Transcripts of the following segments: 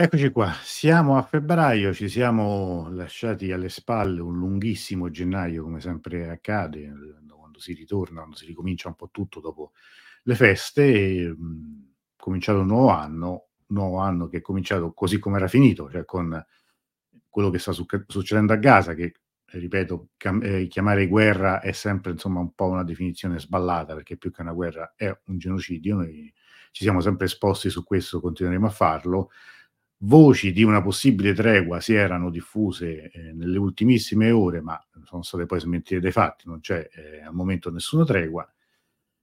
Eccoci qua, siamo a febbraio, ci siamo lasciati alle spalle un lunghissimo gennaio, come sempre accade, quando si ritorna, quando si ricomincia un po' tutto dopo le feste, e, mh, cominciato un nuovo anno, un nuovo anno che è cominciato così come era finito, cioè con quello che sta su- succedendo a Gaza, che ripeto, eh, chiamare guerra è sempre insomma un po' una definizione sballata, perché più che una guerra è un genocidio, noi ci siamo sempre esposti su questo, continueremo a farlo voci di una possibile tregua si erano diffuse eh, nelle ultimissime ore, ma sono state poi smentite dai fatti, non c'è eh, al momento nessuna tregua.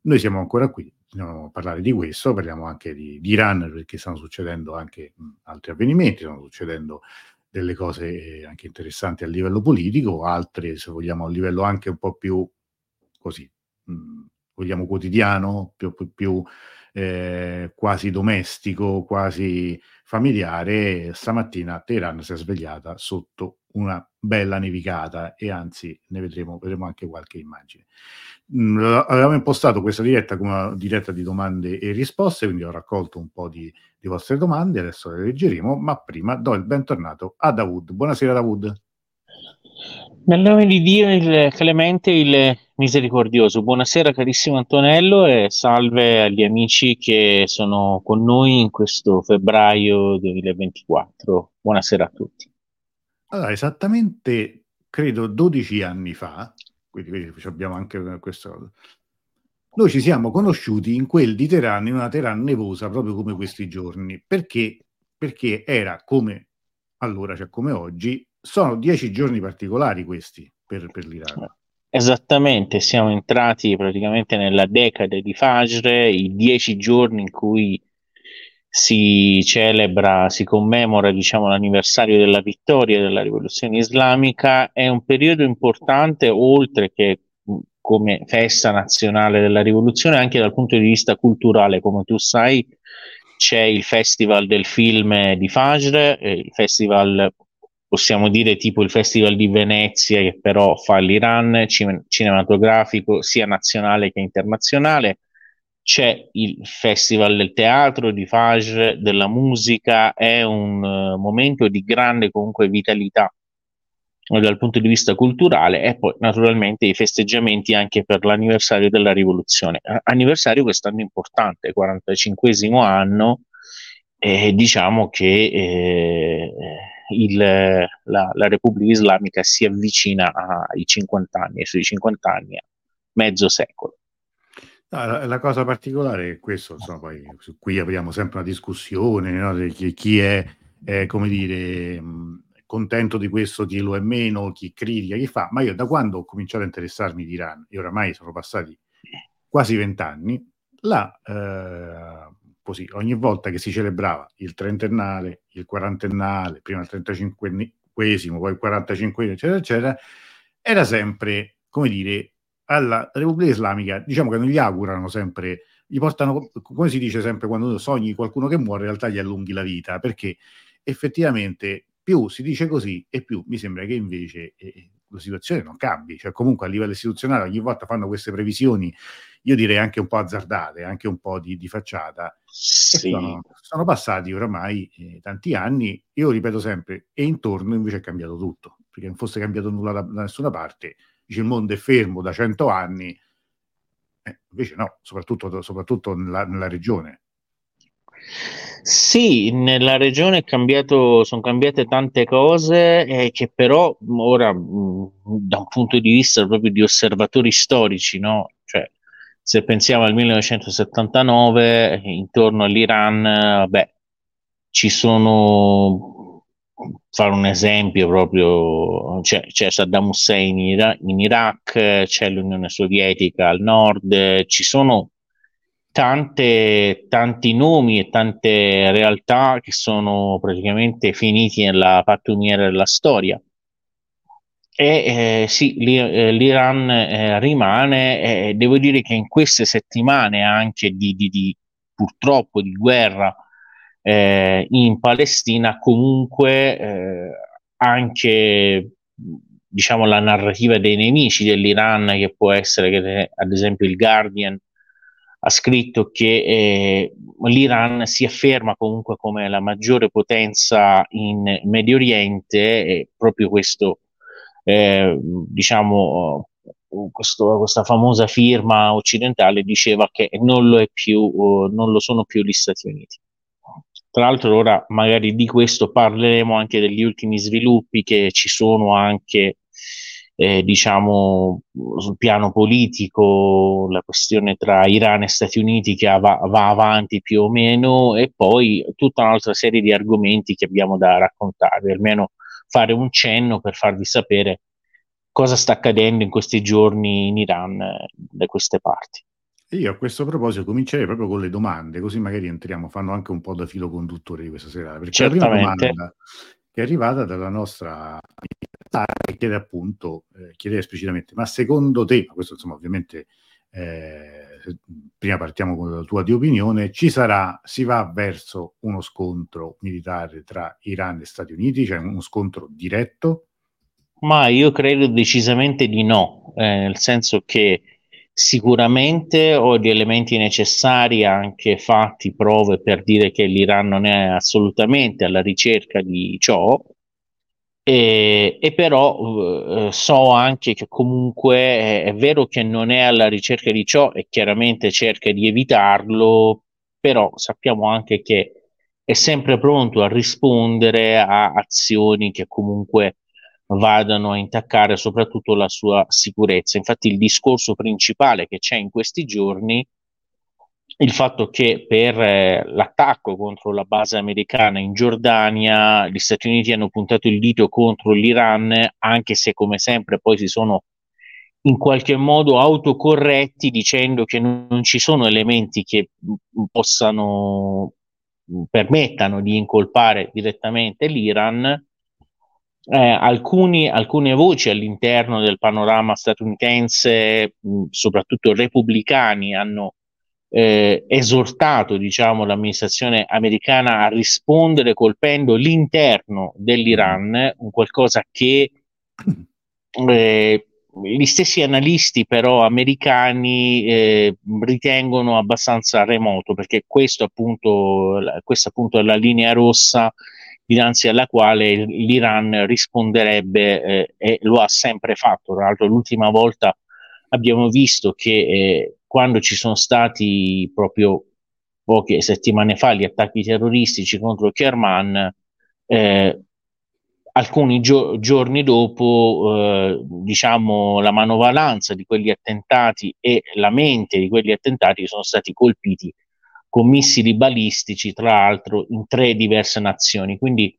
Noi siamo ancora qui, a parlare di questo, parliamo anche di, di Iran perché stanno succedendo anche mh, altri avvenimenti, stanno succedendo delle cose eh, anche interessanti a livello politico, altre se vogliamo a livello anche un po' più così, mh, vogliamo quotidiano, più, più, più eh, quasi domestico, quasi familiare, stamattina Teheran si è svegliata sotto una bella nevicata e anzi ne vedremo, vedremo anche qualche immagine. Mm, avevamo impostato questa diretta come una diretta di domande e risposte, quindi ho raccolto un po' di, di vostre domande, adesso le leggeremo, ma prima do il bentornato a Davud. Buonasera Davud. Nel nome di Dio, il clemente, il misericordioso. Buonasera carissimo Antonello e salve agli amici che sono con noi in questo febbraio 2024. Buonasera a tutti. Allora, esattamente, credo 12 anni fa, quindi abbiamo anche questo... Noi ci siamo conosciuti in quel di Teheran, in una Teheran nevosa, proprio come questi giorni, perché, perché era come allora, cioè come oggi, sono dieci giorni particolari questi per, per l'Iran. Esattamente, siamo entrati praticamente nella decade di Fajr, i dieci giorni in cui si celebra, si commemora diciamo, l'anniversario della vittoria della rivoluzione islamica, è un periodo importante oltre che come festa nazionale della rivoluzione, anche dal punto di vista culturale, come tu sai, c'è il Festival del film di Fajr, eh, il festival possiamo dire tipo il Festival di Venezia che però fa l'Iran cin- cinematografico sia nazionale che internazionale c'è il Festival del teatro di Fajr, della musica è un uh, momento di grande comunque vitalità dal punto di vista culturale e poi naturalmente i festeggiamenti anche per l'anniversario della rivoluzione. Anniversario quest'anno importante, 45 anno, e diciamo che eh, il, la, la, Repubblica Islamica si avvicina ai 50 anni, e sui 50 anni, mezzo secolo. La, cosa particolare è questo, insomma, poi su cui apriamo sempre una discussione, no, chi, chi è, è, come dire, mh, contento di questo, chi lo è meno, chi critica, chi fa, ma io da quando ho cominciato a interessarmi di Iran, e oramai sono passati quasi vent'anni, la, eh, così, ogni volta che si celebrava il trentennale, il quarantennale, prima il trentacinquesimo, poi il quarantacinquesimo, eccetera, eccetera, era sempre, come dire, alla Repubblica Islamica, diciamo che non gli augurano sempre, gli portano, come si dice sempre quando sogni qualcuno che muore, in realtà gli allunghi la vita, perché effettivamente più si dice così e più mi sembra che invece eh, la situazione non cambi, cioè comunque a livello istituzionale ogni volta fanno queste previsioni, io direi anche un po' azzardate, anche un po' di, di facciata. Sì. Sono, sono, passati oramai eh, tanti anni, io ripeto sempre, e intorno invece è cambiato tutto, perché non fosse cambiato nulla da, da nessuna parte, dice il mondo è fermo da cento anni, eh, invece no, soprattutto, soprattutto nella, nella regione. Sì, nella regione cambiato, sono cambiate tante cose eh, che però ora mh, da un punto di vista proprio di osservatori storici, no? Cioè, se pensiamo al 1979, intorno all'Iran, beh, ci sono, fare un esempio proprio, c'è, c'è Saddam Hussein in, Ira- in Iraq, c'è l'Unione Sovietica al nord, ci sono tante, tanti nomi e tante realtà che sono praticamente finiti nella pattumiera della storia. E eh, sì, eh, l'Iran eh, rimane, eh, devo dire che in queste settimane anche di, di, di purtroppo di guerra eh, in Palestina, comunque eh, anche diciamo la narrativa dei nemici dell'Iran, che può essere che, ad esempio il Guardian ha scritto che eh, l'Iran si afferma comunque come la maggiore potenza in Medio Oriente e proprio questo, eh, diciamo, questo, questa famosa firma occidentale diceva che non lo, più, non lo sono più gli Stati Uniti. Tra l'altro ora magari di questo parleremo anche degli ultimi sviluppi che ci sono anche eh, diciamo sul piano politico la questione tra Iran e Stati Uniti che va, va, avanti più o meno e poi tutta un'altra serie di argomenti che abbiamo da raccontare, almeno fare un cenno per farvi sapere cosa sta accadendo in questi giorni in Iran eh, da queste parti. Io a questo proposito comincerei proprio con le domande, così magari entriamo, fanno anche un po' da filo conduttore di questa serata. Perché Certamente. la prima domanda che è arrivata dalla nostra che chiede appunto, eh, chiede esplicitamente, ma secondo te, ma questo insomma ovviamente eh, prima partiamo con la tua di opinione, ci sarà, si va verso uno scontro militare tra Iran e Stati Uniti, cioè uno scontro diretto? Ma io credo decisamente di no, eh, nel senso che sicuramente ho gli elementi necessari, anche fatti, prove per dire che l'Iran non è assolutamente alla ricerca di ciò, e, e però eh, so anche che comunque è, è, vero che non è alla ricerca di ciò e chiaramente cerca di evitarlo, però sappiamo anche che è sempre pronto a rispondere a azioni che comunque vadano a intaccare soprattutto la sua sicurezza. Infatti il discorso principale che c'è in questi giorni il fatto che per eh, l'attacco contro la base americana in Giordania gli Stati Uniti hanno puntato il dito contro l'Iran, anche se come sempre poi si sono in qualche modo autocorretti dicendo che non, non ci sono elementi che m- possano permettano di incolpare direttamente l'Iran. Eh, alcuni, alcune voci all'interno del panorama statunitense, mh, soprattutto repubblicani, hanno eh, esortato diciamo, l'amministrazione americana a rispondere colpendo l'interno dell'Iran, un qualcosa che eh, gli stessi analisti però americani eh, ritengono abbastanza remoto perché questo appunto, questa appunto è la linea rossa dinanzi alla quale l'Iran risponderebbe eh, e lo ha sempre fatto. Tra l'altro l'ultima volta abbiamo visto che eh, quando ci sono stati proprio poche settimane fa gli attacchi terroristici contro Kerman, eh, alcuni gio- giorni dopo, eh, diciamo, la manovalanza di quegli attentati e la mente di quegli attentati sono stati colpiti con missili balistici, tra l'altro in tre diverse nazioni. Quindi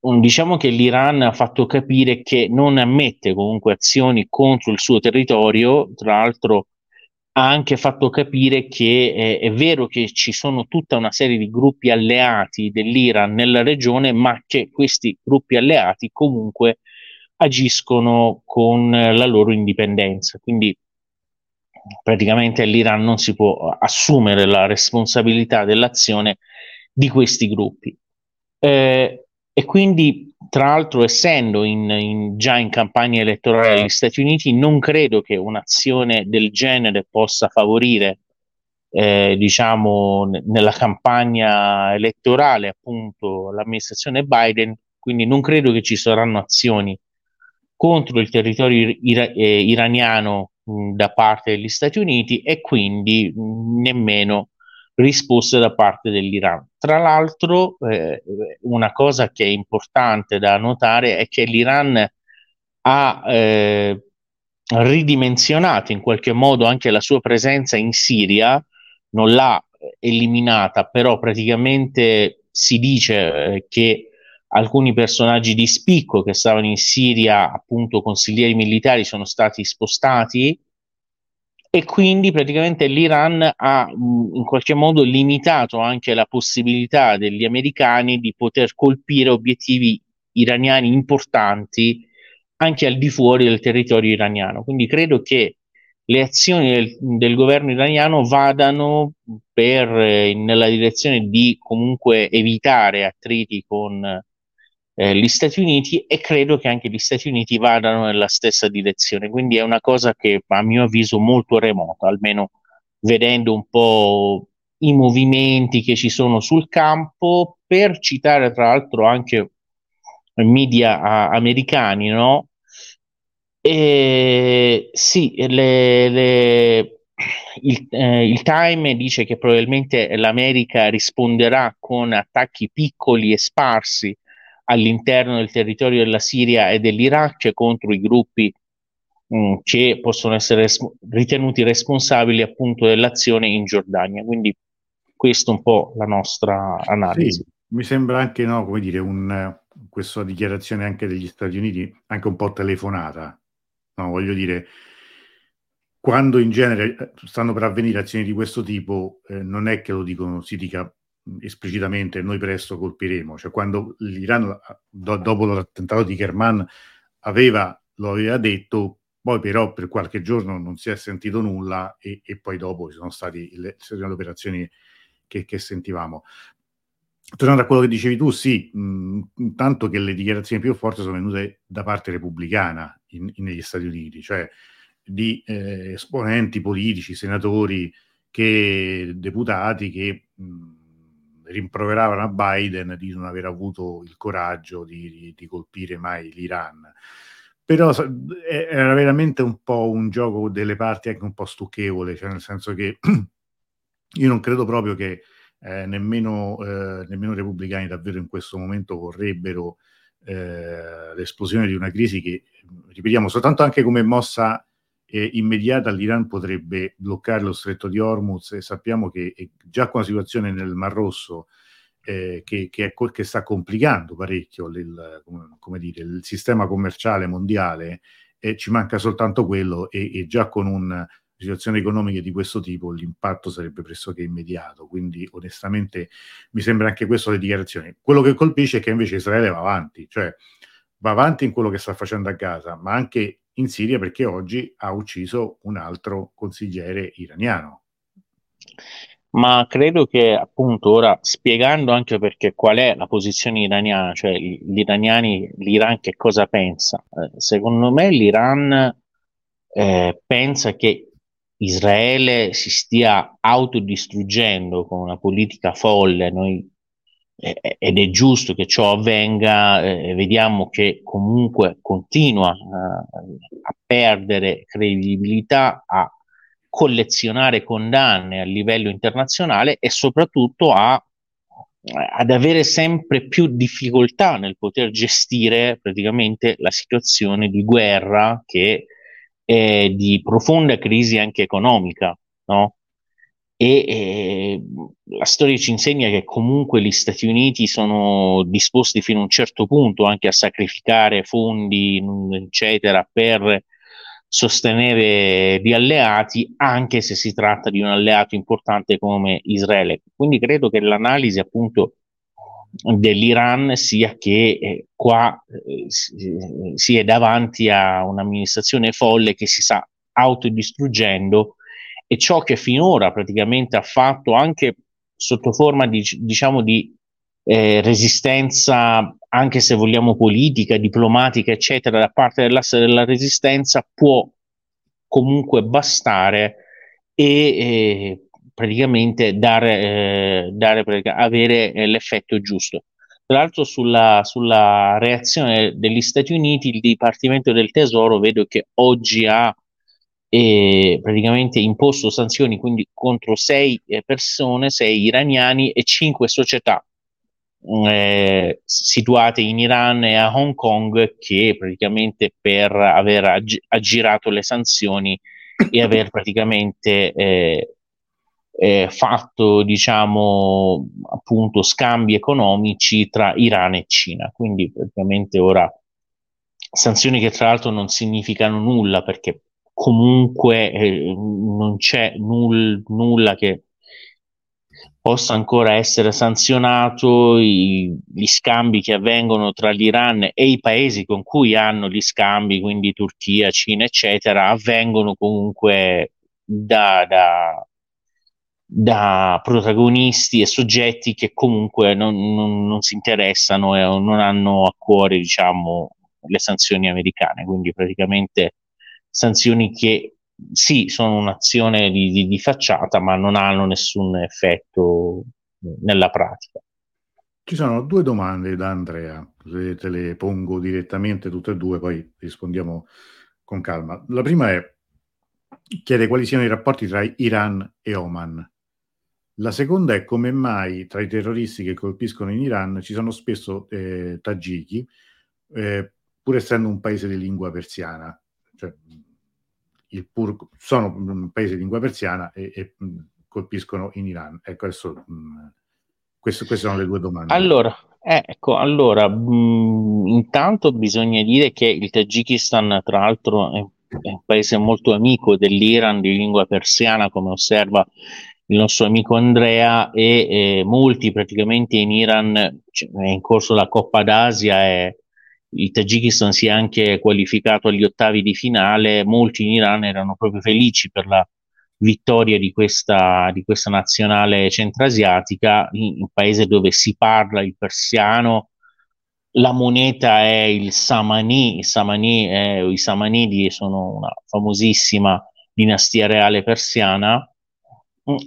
diciamo che l'Iran ha fatto capire che non ammette comunque azioni contro il suo territorio, tra l'altro ha anche fatto capire che eh, è vero che ci sono tutta una serie di gruppi alleati dell'Iran nella regione, ma che questi gruppi alleati comunque agiscono con la loro indipendenza. Quindi praticamente l'Iran non si può assumere la responsabilità dell'azione di questi gruppi. Eh, e quindi tra l'altro, essendo in, in, già in campagna elettorale negli Stati Uniti, non credo che un'azione del genere possa favorire, eh, diciamo, n- nella campagna elettorale, appunto, l'amministrazione Biden. Quindi non credo che ci saranno azioni contro il territorio ira- eh, iraniano mh, da parte degli Stati Uniti e quindi mh, nemmeno risposte da parte dell'Iran. Tra l'altro, eh, una cosa che è importante da notare è che l'Iran ha eh, ridimensionato in qualche modo anche la sua presenza in Siria, non l'ha eliminata, però praticamente si dice eh, che alcuni personaggi di spicco che stavano in Siria, appunto consiglieri militari, sono stati spostati e quindi praticamente l'Iran ha in qualche modo limitato anche la possibilità degli americani di poter colpire obiettivi iraniani importanti anche al di fuori del territorio iraniano. Quindi credo che le azioni del, del governo iraniano vadano per, eh, nella direzione di comunque evitare attriti con eh, gli Stati Uniti e credo che anche gli Stati Uniti vadano nella stessa direzione. Quindi è una cosa che a mio avviso molto remota, almeno vedendo un po' i movimenti che ci sono sul campo, per citare tra l'altro anche media a, americani, no? E sì, le, le, il, eh, il, Time dice che probabilmente l'America risponderà con attacchi piccoli e sparsi all'interno del territorio della Siria e dell'Iraq contro i gruppi mh, mm, che possono essere res- ritenuti responsabili appunto dell'azione in Giordania. Quindi questa è un po' la nostra analisi. Sì, mi sembra anche, no, come dire, un, questa dichiarazione anche degli Stati Uniti, anche un po' telefonata. No, voglio dire, quando in genere eh, stanno per avvenire azioni di questo tipo, eh, non è che lo dicono, si dica esplicitamente noi presto colpiremo, cioè quando l'Iran do, dopo l'attentato di Kerman aveva, lo aveva detto, poi però per qualche giorno non si è sentito nulla e, e poi dopo ci sono state le, le operazioni che, che, sentivamo. Tornando a quello che dicevi tu, sì, mh, tanto che le dichiarazioni più forti sono venute da parte repubblicana in, in, negli Stati Uniti, cioè di eh, esponenti politici, senatori, che, deputati che mh, rimproveravano a Biden di non aver avuto il coraggio di, di, di colpire mai l'Iran. Però era veramente un po' un gioco delle parti anche un po' stucchevole, cioè nel senso che io non credo proprio che eh, nemmeno, eh, nemmeno i repubblicani davvero in questo momento vorrebbero eh, l'esplosione di una crisi che, ripetiamo, soltanto anche come mossa eh, immediata l'Iran potrebbe bloccare lo stretto di Hormuz e sappiamo che già con la situazione nel Mar Rosso eh, che, che, è, che, sta complicando parecchio il, come, dire, il sistema commerciale mondiale, eh, ci manca soltanto quello e, e già con una situazione economica di questo tipo l'impatto sarebbe pressoché immediato. Quindi onestamente mi sembra anche questo le dichiarazioni. Quello che colpisce è che invece Israele va avanti, cioè va avanti in quello che sta facendo a Gaza, ma anche in Siria perché oggi ha ucciso un altro consigliere iraniano. Ma credo che appunto ora spiegando anche perché qual è la posizione iraniana, cioè gli iraniani, l'Iran che cosa pensa? Eh, secondo me l'Iran eh, pensa che Israele si stia autodistruggendo con una politica folle, noi ed è giusto che ciò avvenga, eh, vediamo che comunque continua eh, a perdere credibilità, a collezionare condanne a livello internazionale e soprattutto a, ad avere sempre più difficoltà nel poter gestire praticamente la situazione di guerra che è di profonda crisi anche economica, no? E eh, la storia ci insegna che comunque gli Stati Uniti sono disposti fino a un certo punto anche a sacrificare fondi, eccetera, per sostenere gli alleati, anche se si tratta di un alleato importante come Israele. Quindi credo che l'analisi appunto dell'Iran sia che eh, qua eh, si è davanti a un'amministrazione folle che si sta autodistruggendo e ciò che finora praticamente ha fatto anche sotto forma di, diciamo, di eh, resistenza, anche se vogliamo politica, diplomatica, eccetera, da parte dell'asse della resistenza, può comunque bastare e eh, praticamente dare, eh, dare avere eh, l'effetto giusto. Tra l'altro sulla, sulla reazione degli Stati Uniti, il Dipartimento del Tesoro vedo che oggi ha e praticamente imposto sanzioni quindi contro sei eh, persone, sei iraniani e cinque società mm, eh, situate in Iran e a Hong Kong che praticamente per aver ag- aggirato le sanzioni e aver praticamente eh, eh, fatto diciamo appunto scambi economici tra Iran e Cina. Quindi praticamente ora sanzioni che tra l'altro non significano nulla perché comunque eh, non c'è null, nulla che possa ancora essere sanzionato, i, gli scambi che avvengono tra l'Iran e i paesi con cui hanno gli scambi, quindi Turchia, Cina, eccetera, avvengono comunque da, da, da protagonisti e soggetti che comunque non, non, non si interessano e non hanno a cuore, diciamo, le sanzioni americane, quindi praticamente sanzioni che sì, sono un'azione di, di, di facciata, ma non hanno nessun effetto nella pratica. Ci sono due domande da Andrea, te le pongo direttamente tutte e due, poi rispondiamo con calma. La prima è, chiede quali siano i rapporti tra Iran e Oman. La seconda è come mai tra i terroristi che colpiscono in Iran ci sono spesso eh, tagiki, eh, pur essendo un paese di lingua persiana. Cioè, pur, sono un paese di lingua persiana e, e colpiscono in Iran. Ecco, adesso, mh, questo, queste sono le due domande. Allora, eh, ecco, allora, mh, intanto bisogna dire che il Tagikistan, tra l'altro, è, è un paese molto amico dell'Iran di lingua persiana, come osserva il nostro amico Andrea e eh, molti praticamente in Iran cioè, è in corso la Coppa d'Asia e il Tagikistan si è anche qualificato agli ottavi di finale, molti in Iran erano proprio felici per la vittoria di questa, di questa nazionale centrasiatica, un paese dove si parla il persiano, la moneta è il Samani, il Samani è, i Samanidi sono una famosissima dinastia reale persiana,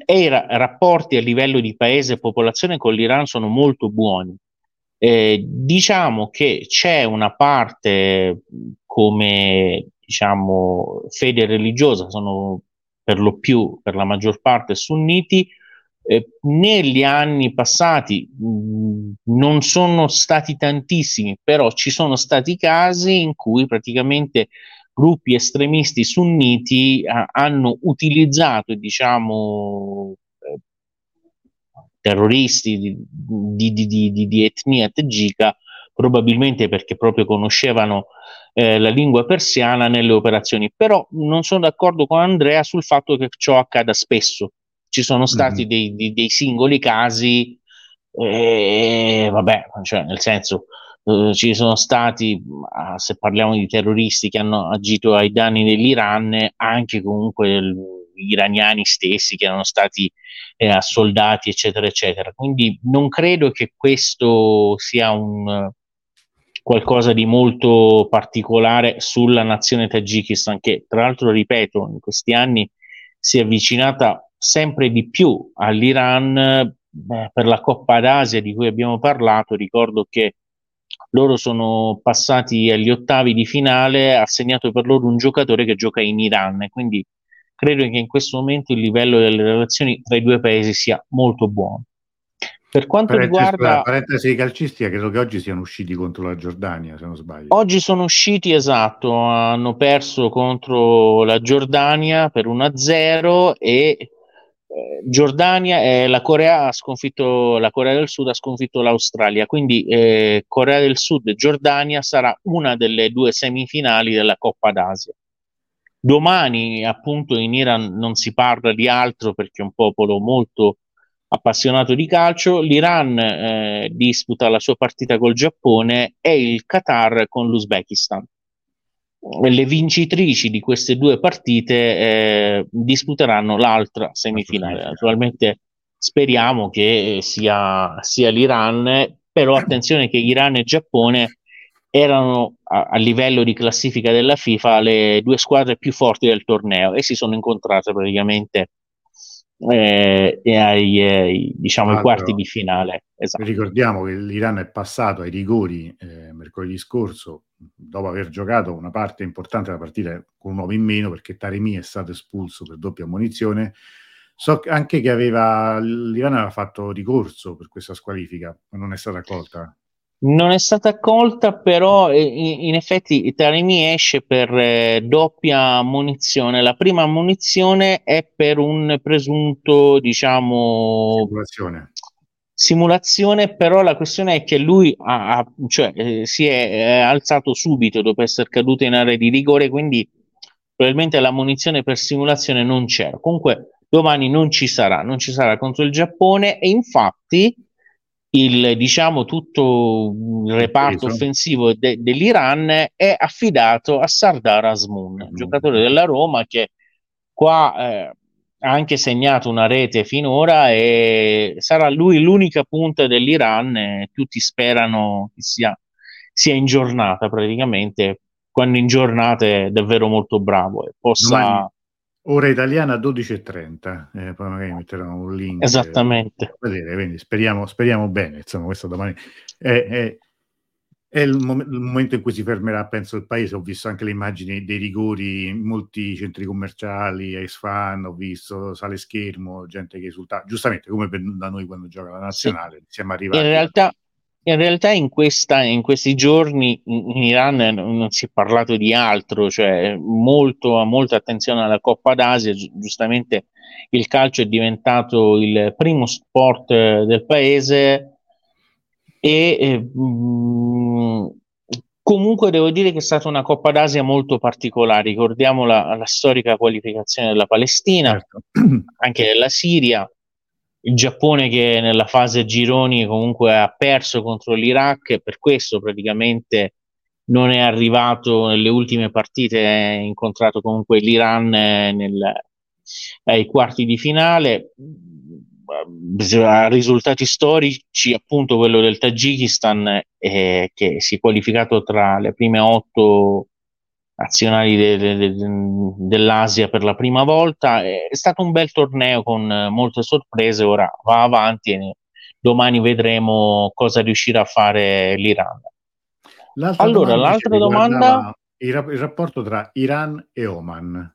e i ra- rapporti a livello di paese e popolazione con l'Iran sono molto buoni. Eh, diciamo che c'è una parte come diciamo fede religiosa, sono per lo più, per la maggior parte sunniti. Eh, negli anni passati mh, non sono stati tantissimi, però ci sono stati casi in cui praticamente gruppi estremisti sunniti eh, hanno utilizzato, diciamo, terroristi di, di, di, di, etnia tagika, probabilmente perché proprio conoscevano eh, la lingua persiana nelle operazioni. Però non sono d'accordo con Andrea sul fatto che ciò accada spesso. Ci sono stati mm-hmm. dei, dei, dei, singoli casi, eh, vabbè, cioè nel senso eh, ci sono stati, se parliamo di terroristi che hanno agito ai danni dell'Iran, anche comunque gli iraniani stessi che erano stati eh, assoldati, eccetera, eccetera. Quindi non credo che questo sia un qualcosa di molto particolare sulla nazione Tagikistan, che tra l'altro, ripeto, in questi anni si è avvicinata sempre di più all'Iran. Beh, per la Coppa d'Asia di cui abbiamo parlato, ricordo che loro sono passati agli ottavi di finale, ha segnato per loro un giocatore che gioca in Iran, quindi credo che in questo momento il livello delle relazioni tra i due paesi sia molto buono. Per quanto parentesi, riguarda... La parentesi calcistica, credo che oggi siano usciti contro la Giordania, se non sbaglio. Oggi sono usciti, esatto, hanno perso contro la Giordania per 1-0 e eh, Giordania e la Corea ha sconfitto la Corea del Sud ha sconfitto l'Australia quindi eh, Corea del Sud e Giordania sarà una delle due semifinali della Coppa d'Asia domani appunto in Iran non si parla di altro perché è un popolo molto appassionato di calcio. l'Iran eh, disputa la sua partita col Giappone e il Qatar con l'Uzbekistan. Le vincitrici di queste due partite eh, disputeranno l'altra semifinale. Naturalmente speriamo che sia, sia l'Iran, però attenzione che Iran e Giappone erano a, a, livello di classifica della FIFA le due squadre più forti del torneo e si sono incontrate praticamente eh, ai, ai, diciamo, ai quarti di finale. Esatto. Ricordiamo che l'Iran è passato ai rigori eh, mercoledì scorso dopo aver giocato una parte importante della partita con un uomo in meno perché Taremi è stato espulso per doppia munizione. So anche che aveva, l'Iran aveva fatto ricorso per questa squalifica, ma non è stata accolta. Non è stata accolta, però eh, in, in effetti Taremi esce per eh, doppia munizione. La prima munizione è per un presunto, diciamo, simulazione simulazione, però la questione è che lui ha, ha, cioè, eh, si è eh, alzato subito dopo essere caduto in area di rigore, quindi probabilmente la munizione per simulazione non c'era. Comunque domani non ci sarà, non ci sarà contro il Giappone e infatti il diciamo tutto il reparto offensivo de- dell'Iran è affidato a Sardar Asmun, mm. giocatore della Roma che qua eh, ha anche segnato una rete finora e sarà lui l'unica punta dell'Iran e tutti sperano che sia, sia in giornata praticamente quando in giornata è davvero molto bravo e possa domani, Ora italiana 12.30, eh, poi magari metteranno un link. Esattamente. vedere, quindi speriamo, speriamo bene, insomma, questo domani è, è, è il, mom- il, momento in cui si fermerà, penso, il paese. Ho visto anche le immagini dei rigori in molti centri commerciali, a Isfan, ho visto sale schermo, gente che esulta, giustamente come per, da noi quando gioca la nazionale, sì. siamo arrivati. In realtà, in realtà in, questa, in, questi giorni in Iran non si è parlato di altro, cioè molto, molta attenzione alla Coppa d'Asia, giustamente il calcio è diventato il primo sport del paese e eh, mh, comunque devo dire che è stata una Coppa d'Asia molto particolare, ricordiamo la, la storica qualificazione della Palestina, certo. anche della Siria, il Giappone che nella fase gironi comunque ha perso contro l'Iraq e per questo praticamente non è arrivato nelle ultime partite, ha incontrato comunque l'Iran eh, nel, ai quarti di finale. Risultati storici, appunto quello del Tagikistan eh, che si è qualificato tra le prime otto nazionali de, de, de, dell'Asia per la prima volta. È stato un bel torneo con molte sorprese, ora va avanti e domani vedremo cosa riuscirà a fare l'Iran. L'altra allora, l'altra domanda... Il, il rapporto tra Iran e Oman.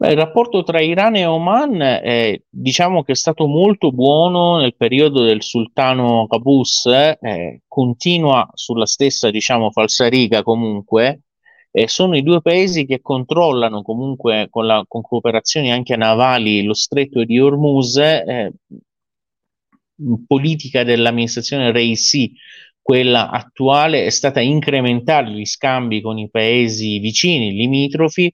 Beh, il rapporto tra Iran e Oman eh, diciamo che è stato molto buono nel periodo del sultano Qaboos, eh, continua sulla stessa diciamo, falsariga comunque, eh, sono i due paesi che controllano comunque con, la, con cooperazioni anche navali lo stretto di Hormuz, eh, politica dell'amministrazione Reisi, quella attuale, è stata incrementare gli scambi con i paesi vicini, limitrofi,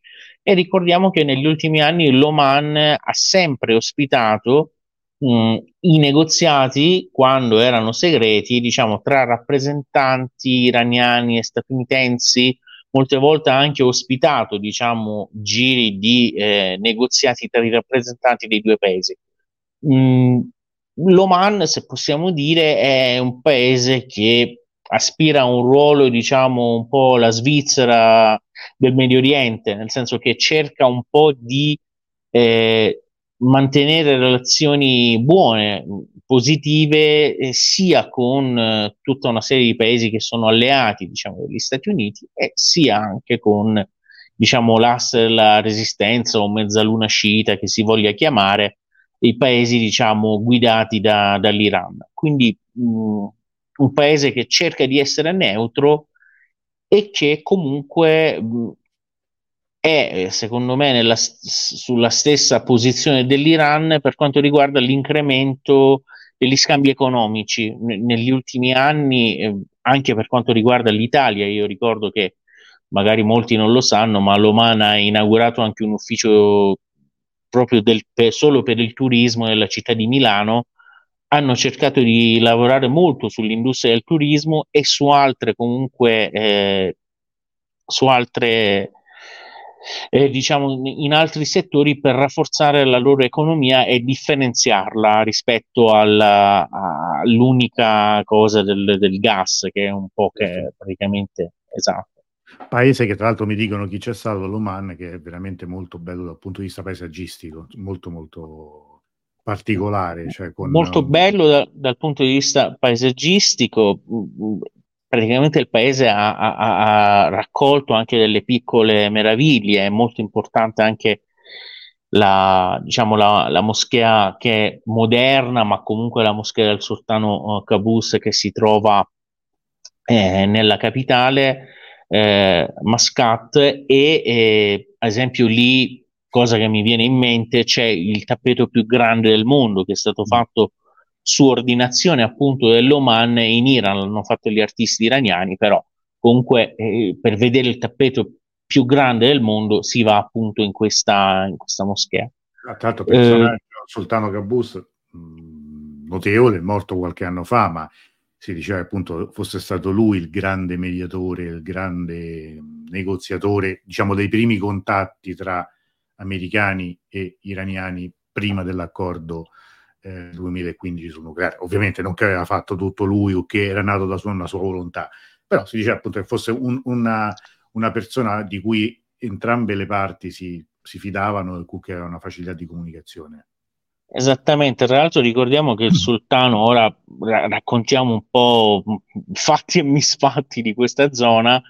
e ricordiamo che negli ultimi anni l'Oman ha sempre ospitato mh, i negoziati quando erano segreti, diciamo, tra rappresentanti iraniani e statunitensi, molte volte ha anche ospitato, diciamo, giri di eh, negoziati tra i rappresentanti dei due paesi. Mm, L'Oman, se possiamo dire, è un paese che aspira a un ruolo, diciamo, un po' la Svizzera del Medio Oriente, nel senso che cerca un po' di eh, mantenere relazioni buone, positive, eh, sia con eh, tutta una serie di paesi che sono alleati, diciamo, degli Stati Uniti, e sia anche con, diciamo, l'asse della resistenza o mezzaluna sciita che si voglia chiamare, i paesi, diciamo, guidati da, dall'Iran. Quindi mh, un paese che cerca di essere neutro e che comunque è, secondo me, nella, sulla stessa posizione dell'Iran per quanto riguarda l'incremento degli scambi economici. N- negli ultimi anni, eh, anche per quanto riguarda l'Italia, io ricordo che magari molti non lo sanno, ma l'Oman ha inaugurato anche un ufficio proprio del, per, solo per il turismo nella città di Milano, hanno cercato di lavorare molto sull'industria del turismo e su altre comunque eh, su altre eh, diciamo in altri settori per rafforzare la loro economia e differenziarla rispetto alla, all'unica cosa del, del, gas che è un po' che praticamente esatto. Paese che tra l'altro mi dicono chi c'è stato l'Oman che è veramente molto bello dal punto di vista paesaggistico molto molto particolare. Cioè con... Molto bello da, dal punto di vista paesaggistico, praticamente il paese ha, ha, ha, raccolto anche delle piccole meraviglie, è molto importante anche la, diciamo, la, la moschea che è moderna, ma comunque la moschea del sultano uh, Qaboos che si trova eh, nella capitale, eh, Mascat, e eh, ad esempio lì cosa che mi viene in mente, c'è il tappeto più grande del mondo che è stato mm. fatto su ordinazione appunto dell'Oman in Iran, l'hanno fatto gli artisti iraniani, però comunque eh, per vedere il tappeto più grande del mondo si va appunto in questa, in questa moschea. Ah, tra l'altro personaggio eh, Sultano Qaboos mm, notevole, morto qualche anno fa, ma si diceva appunto fosse stato lui il grande mediatore, il grande negoziatore, diciamo dei primi contatti tra americani e iraniani prima dell'accordo eh, 2015 sul nucleare. Ovviamente non che aveva fatto tutto lui o che era nato da sua, una sua volontà, però si dice appunto che fosse un, una, una persona di cui entrambe le parti si si fidavano del che aveva una facilità di comunicazione. Esattamente, tra l'altro ricordiamo che il sultano, ora raccontiamo un po' fatti e misfatti di questa zona,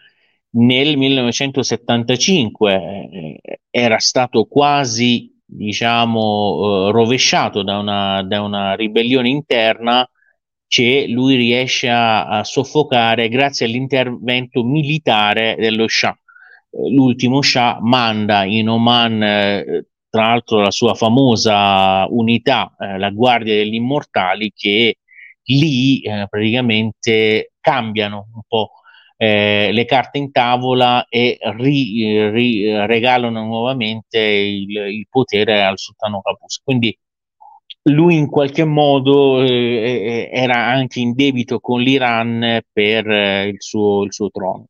nel 1975 eh, era stato quasi, diciamo, eh, rovesciato da una, da una, ribellione interna che lui riesce a, a soffocare grazie all'intervento militare dello Shah. Eh, l'ultimo Shah manda in Oman eh, tra l'altro la sua famosa unità, eh, la Guardia degli Immortali, che lì eh, praticamente cambiano un po' eh, le carte in tavola e ri, ri, regalano nuovamente il, il, potere al sultano Capus. Quindi lui in qualche modo eh, eh, era anche in debito con l'Iran per eh, il suo, il suo trono.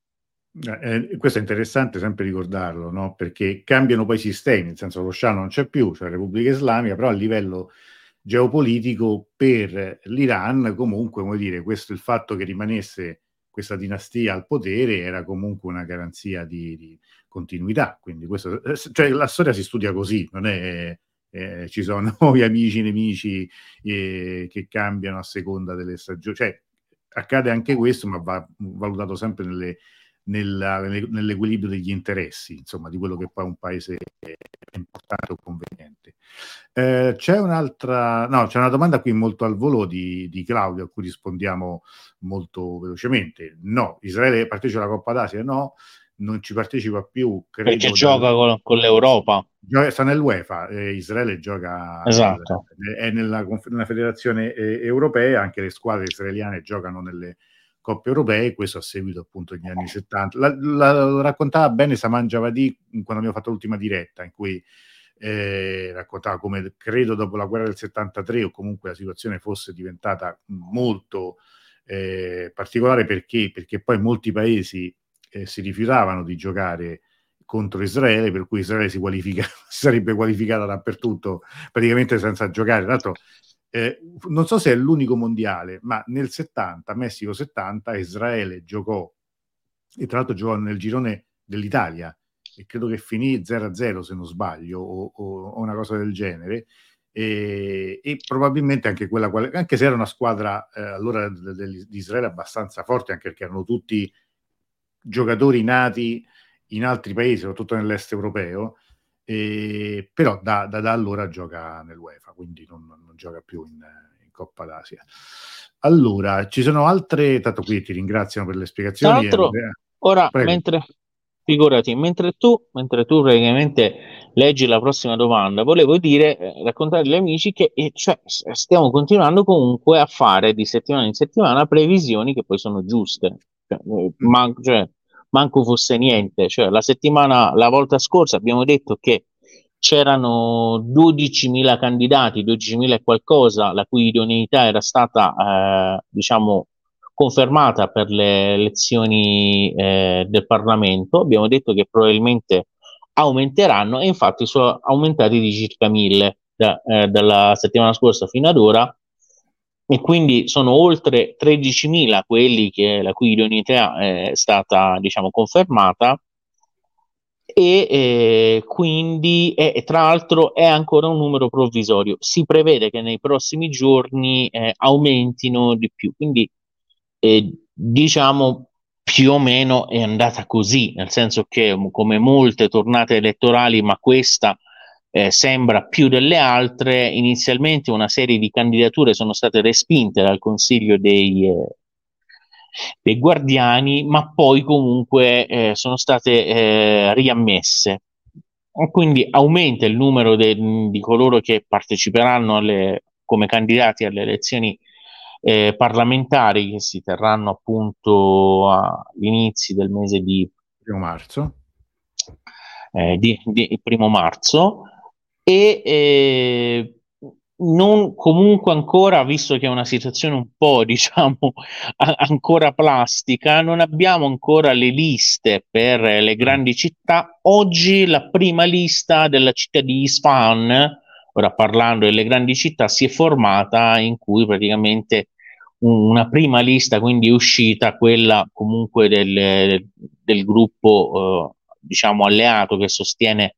Eh, eh, questo è interessante sempre ricordarlo, no? perché cambiano poi i sistemi, nel senso lo Shah non c'è più, c'è la Repubblica Islamica, però a livello geopolitico per l'Iran comunque, come dire, questo il fatto che rimanesse questa dinastia al potere era comunque una garanzia di, di continuità, quindi questo, eh, cioè, la storia si studia così, non è eh, ci sono gli amici, nemici eh, che cambiano a seconda delle stagioni, cioè accade anche questo, ma va valutato sempre nelle nella, nell'equilibrio degli interessi, insomma, di quello che poi un paese è importante o conveniente. Eh, c'è un'altra, no, c'è una domanda qui molto al volo di, di, Claudio, a cui rispondiamo molto velocemente. No, Israele partecipa alla Coppa d'Asia? No, non ci partecipa più. Credo, Perché gioca con, con, l'Europa. Gioca, sta nell'UEFA, eh, Israele gioca esatto. è nella, nella federazione eh, europea, anche le squadre israeliane giocano nelle coppe europee, questo a seguito appunto degli anni 70. La, la, raccontava bene Saman Javadi quando abbiamo fatto l'ultima diretta, in cui eh, raccontava come credo dopo la guerra del 73 o comunque la situazione fosse diventata molto eh, particolare perché, perché poi molti paesi eh, si rifiutavano di giocare contro Israele, per cui Israele si, qualifica, sarebbe qualificata dappertutto praticamente senza giocare. Tra l'altro eh, non so se è l'unico mondiale, ma nel 70, Messico 70, Israele giocò, e tra l'altro giocò nel girone dell'Italia, e credo che finì 0-0 se non sbaglio, o, o, una cosa del genere, e, e, probabilmente anche quella, anche se era una squadra eh, allora di Israele abbastanza forte, anche perché erano tutti giocatori nati in altri paesi, soprattutto nell'est europeo, e, però da, da, da, allora gioca nell'UEFA, quindi non, non gioca più in, in, Coppa d'Asia. Allora, ci sono altre, tanto qui ti ringraziano per le spiegazioni. Tra ora, Prego. mentre, figurati, mentre tu, mentre tu praticamente leggi la prossima domanda, volevo dire, eh, raccontare agli amici che eh, cioè, stiamo continuando comunque a fare di settimana in settimana previsioni che poi sono giuste. Cioè, eh, mm. ma, cioè, manco fosse niente. Cioè, la settimana, la volta scorsa abbiamo detto che c'erano 12.000 candidati, 12.000 e qualcosa, la cui idoneità era stata, eh, diciamo, confermata per le elezioni eh, del Parlamento. Abbiamo detto che probabilmente aumenteranno e infatti sono aumentati di circa 1.000 da, eh, dalla settimana scorsa fino ad ora e quindi sono oltre 13.000 quelli che, la cui idoneità è stata diciamo, confermata e eh, quindi è, tra l'altro è ancora un numero provvisorio. Si prevede che nei prossimi giorni eh, aumentino di più, quindi eh, diciamo più o meno è andata così, nel senso che come molte tornate elettorali, ma questa eh, sembra più delle altre. Inizialmente una serie di candidature sono state respinte dal Consiglio dei, eh, dei Guardiani, ma poi comunque eh, sono state eh, riammesse. Quindi aumenta il numero de- di coloro che parteciperanno alle, come candidati alle elezioni eh, parlamentari che si terranno appunto all'inizio del mese di primo marzo. Eh, di, di primo marzo e eh, non comunque ancora, visto che è una situazione un po' diciamo a- ancora plastica, non abbiamo ancora le liste per le grandi città. Oggi la prima lista della città di Isfahan, ora parlando delle grandi città, si è formata in cui praticamente una prima lista quindi è uscita, quella comunque del, del gruppo eh, diciamo alleato che sostiene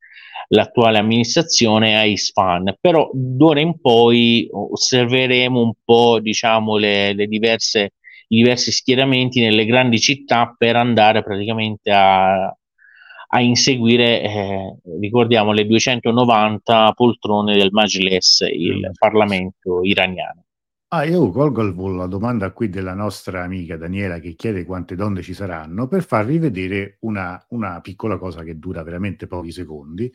l'attuale amministrazione a Isfan. Però d'ora in poi osserveremo un po' diciamo, le, le diverse, i diversi schieramenti nelle grandi città per andare praticamente a, a inseguire, eh, ricordiamo, le 290 poltrone del Majlis, il Parlamento iraniano. Ah, io colgo la domanda qui della nostra amica Daniela che chiede quante donne ci saranno per far rivedere una, una piccola cosa che dura veramente pochi secondi.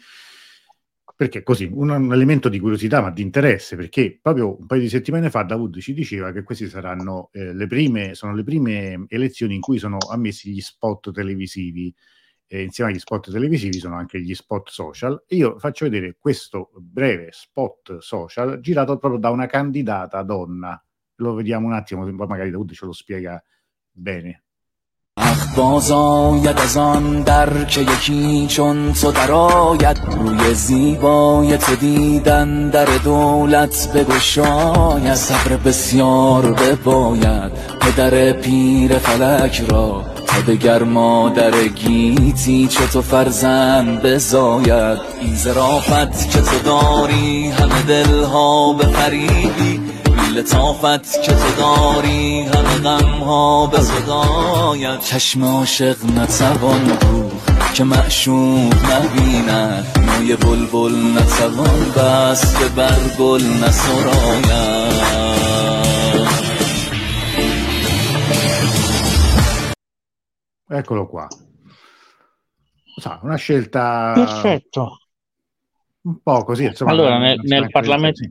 Perché così, un, un, elemento di curiosità ma di interesse, perché proprio un paio di settimane fa Davud ci diceva che queste saranno eh, le prime, le prime elezioni in cui sono ammessi gli spot televisivi eh, insieme agli spot televisivi sono anche gli spot social. E io faccio vedere questo breve spot social girato proprio da una candidata donna. Lo vediamo un attimo, poi magari Daud ce lo spiega bene. باز آید از آن در که یکی چون تو درآید روی زیبای تو دیدن در دولت بگشاید صبر بسیار بباید پدر پیر فلک را تا دگر مادر گیتی چه تو فرزند بزاید. این زرافت که تو داری همه دلها به فریبی. لطافت که تو داری همه غم ها به صدایت چشم عاشق نتوان بود که معشوق نبیند. موی بلبل نتوان بست که بر گل نسراید. Eccolo qua. Sa, una scelta perfetto un po' così insomma, allora nel, nel Parlamento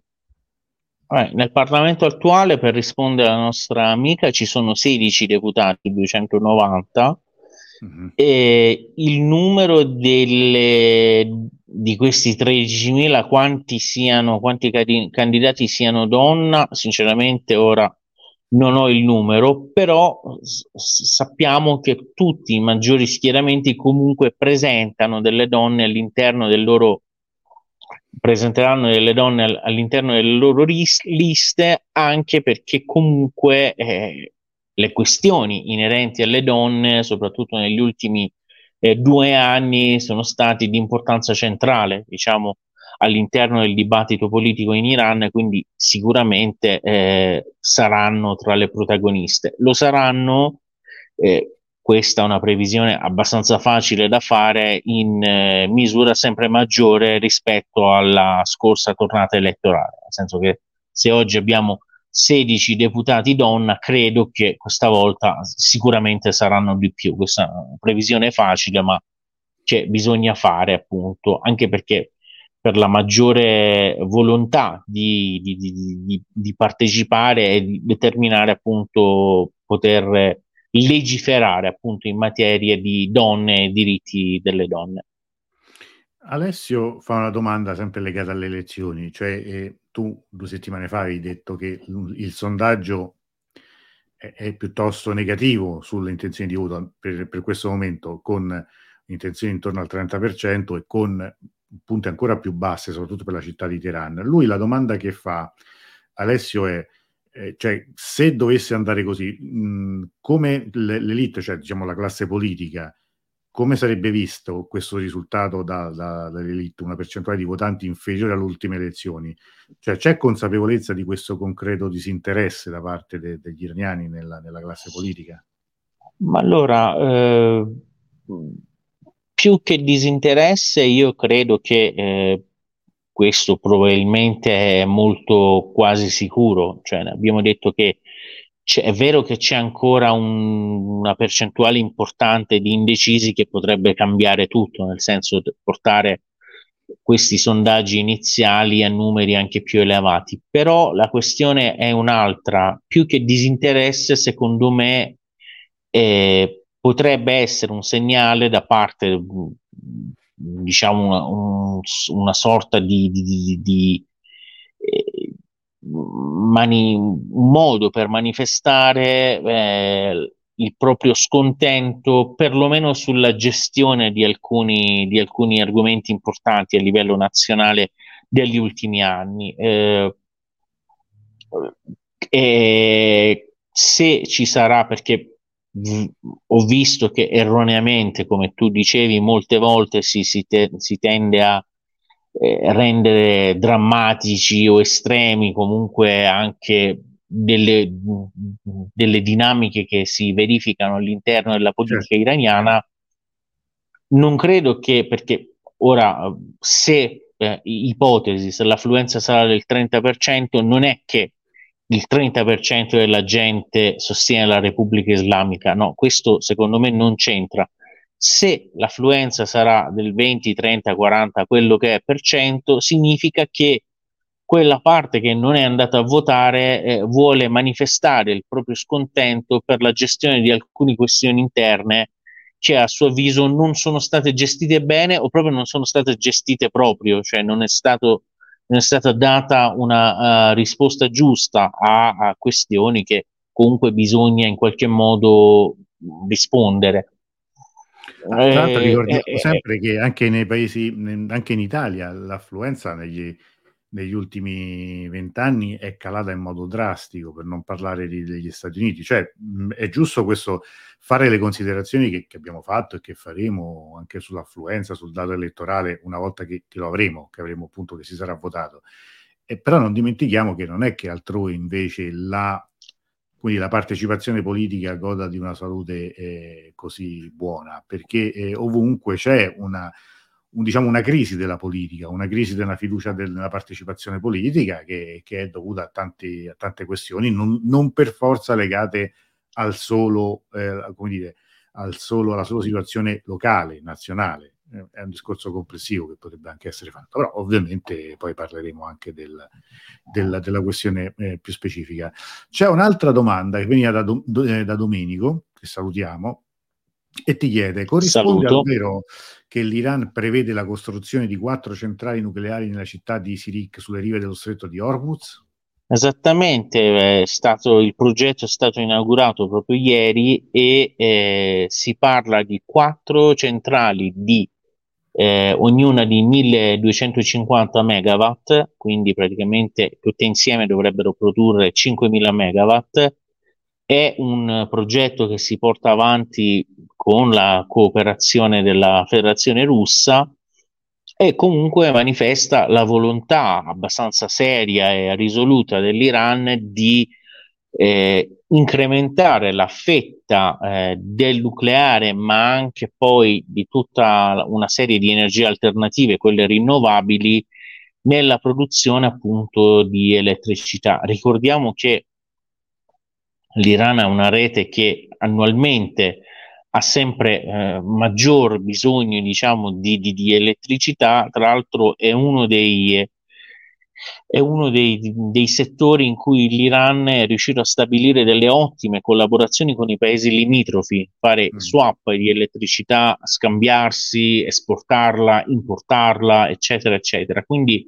eh, nel Parlamento attuale per rispondere alla nostra amica ci sono 16 deputati 290 mm-hmm. e il numero delle, di questi 13.000 quanti siano quanti candidati siano donna sinceramente ora non ho il numero, però sappiamo che tutti i maggiori schieramenti comunque presentano delle donne all'interno del loro presenteranno delle donne all'interno delle loro ris- liste anche perché comunque eh, le questioni inerenti alle donne, soprattutto negli ultimi eh, due anni, sono stati di importanza centrale, diciamo, all'interno del dibattito politico in Iran, quindi sicuramente eh, saranno tra le protagoniste. Lo saranno, eh, questa è una previsione abbastanza facile da fare, in eh, misura sempre maggiore rispetto alla scorsa tornata elettorale, nel senso che se oggi abbiamo 16 deputati donna, credo che questa volta sicuramente saranno di più. Questa è una previsione facile, ma che bisogna fare appunto, anche perché per la maggiore volontà di, di, di, di, partecipare e di determinare appunto poter legiferare appunto in materia di donne e diritti delle donne. Alessio fa una domanda sempre legata alle elezioni, cioè eh, tu due settimane fa hai detto che il, il sondaggio è, è, piuttosto negativo sulle intenzioni di voto per, per questo momento, con intenzioni intorno al 30% e con punte ancora più basse, soprattutto per la città di Teheran. Lui la domanda che fa, Alessio, è eh, cioè, se dovesse andare così, mh, come l'elite, cioè diciamo la classe politica, come sarebbe visto questo risultato da, da, dall'elite, una percentuale di votanti inferiore alle ultime elezioni? Cioè, c'è consapevolezza di questo concreto disinteresse da parte de, degli iraniani nella, nella, classe politica? Ma allora, eh, più che disinteresse, io credo che eh, questo probabilmente è molto quasi sicuro. Cioè, abbiamo detto che è vero che c'è ancora un, una percentuale importante di indecisi che potrebbe cambiare tutto, nel senso di portare questi sondaggi iniziali a numeri anche più elevati. Però la questione è un'altra, più che disinteresse, secondo me, eh, potrebbe essere un segnale da parte, diciamo, una, un, una sorta di, di, di, di eh, mani, un modo per manifestare eh, il proprio scontento, perlomeno sulla gestione di alcuni, di alcuni argomenti importanti a livello nazionale degli ultimi anni. Eh, e se ci sarà, perché ho visto che erroneamente, come tu dicevi, molte volte si, si, te, si tende a eh, rendere drammatici o estremi comunque anche delle, delle, dinamiche che si verificano all'interno della politica certo. iraniana, non credo che, perché ora se eh, ipotesi, se l'affluenza sarà del 30%, non è che il 30% della gente sostiene la Repubblica Islamica, no, questo secondo me non c'entra. Se l'affluenza sarà del 20, 30, 40, quello che è per cento, significa che quella parte che non è andata a votare eh, vuole manifestare il proprio scontento per la gestione di alcune questioni interne che a suo avviso non sono state gestite bene o proprio non sono state gestite proprio, cioè non è, stato, non è stata data una uh, risposta giusta a, a questioni che comunque bisogna in qualche modo rispondere. Tra l'altro eh, ricordiamo eh, sempre eh, che anche nei paesi, anche in Italia, l'affluenza negli, negli ultimi vent'anni è calata in modo drastico, per non parlare di, degli Stati Uniti. Cioè, mh, è giusto questo fare le considerazioni che, che, abbiamo fatto e che faremo anche sull'affluenza, sul dato elettorale, una volta che, che lo avremo, che avremo appunto che si sarà votato. E però non dimentichiamo che non è che altrove invece la, la partecipazione politica goda di una salute eh, così buona, perché eh, ovunque c'è una un, diciamo, una crisi della politica, una crisi della fiducia della partecipazione politica che, che è dovuta a, tanti, a, tante questioni, non, non, per forza legate al solo, eh, come dire, al solo, alla sola situazione locale, nazionale. Eh, è un discorso complessivo che potrebbe anche essere fatto, però ovviamente poi parleremo anche del, del, della questione eh, più specifica. C'è un'altra domanda che veniva da, do, eh, da Domenico, che salutiamo, e ti chiede, corrisponde Saluto. al vero che l'Iran prevede la costruzione di quattro centrali nucleari nella città di Sirik sulle rive dello stretto di Hormuz? Esattamente, stato, il progetto è stato inaugurato proprio ieri e eh, si parla di quattro centrali di eh, ognuna di 1250 megawatt, quindi praticamente tutte insieme dovrebbero produrre 5000 megawatt è un progetto che si porta avanti con la cooperazione della Federazione russa e comunque manifesta la volontà abbastanza seria e risoluta dell'Iran di eh, incrementare la fetta eh, del nucleare, ma anche poi di tutta una serie di energie alternative, quelle rinnovabili, nella produzione appunto di elettricità. Ricordiamo che l'Iran ha una rete che annualmente ha sempre eh, maggior bisogno diciamo, di, di, di, elettricità, tra l'altro è uno dei, è uno dei, dei, settori in cui l'Iran è riuscito a stabilire delle ottime collaborazioni con i paesi limitrofi, fare mm. swap di elettricità, scambiarsi, esportarla, importarla, eccetera, eccetera. Quindi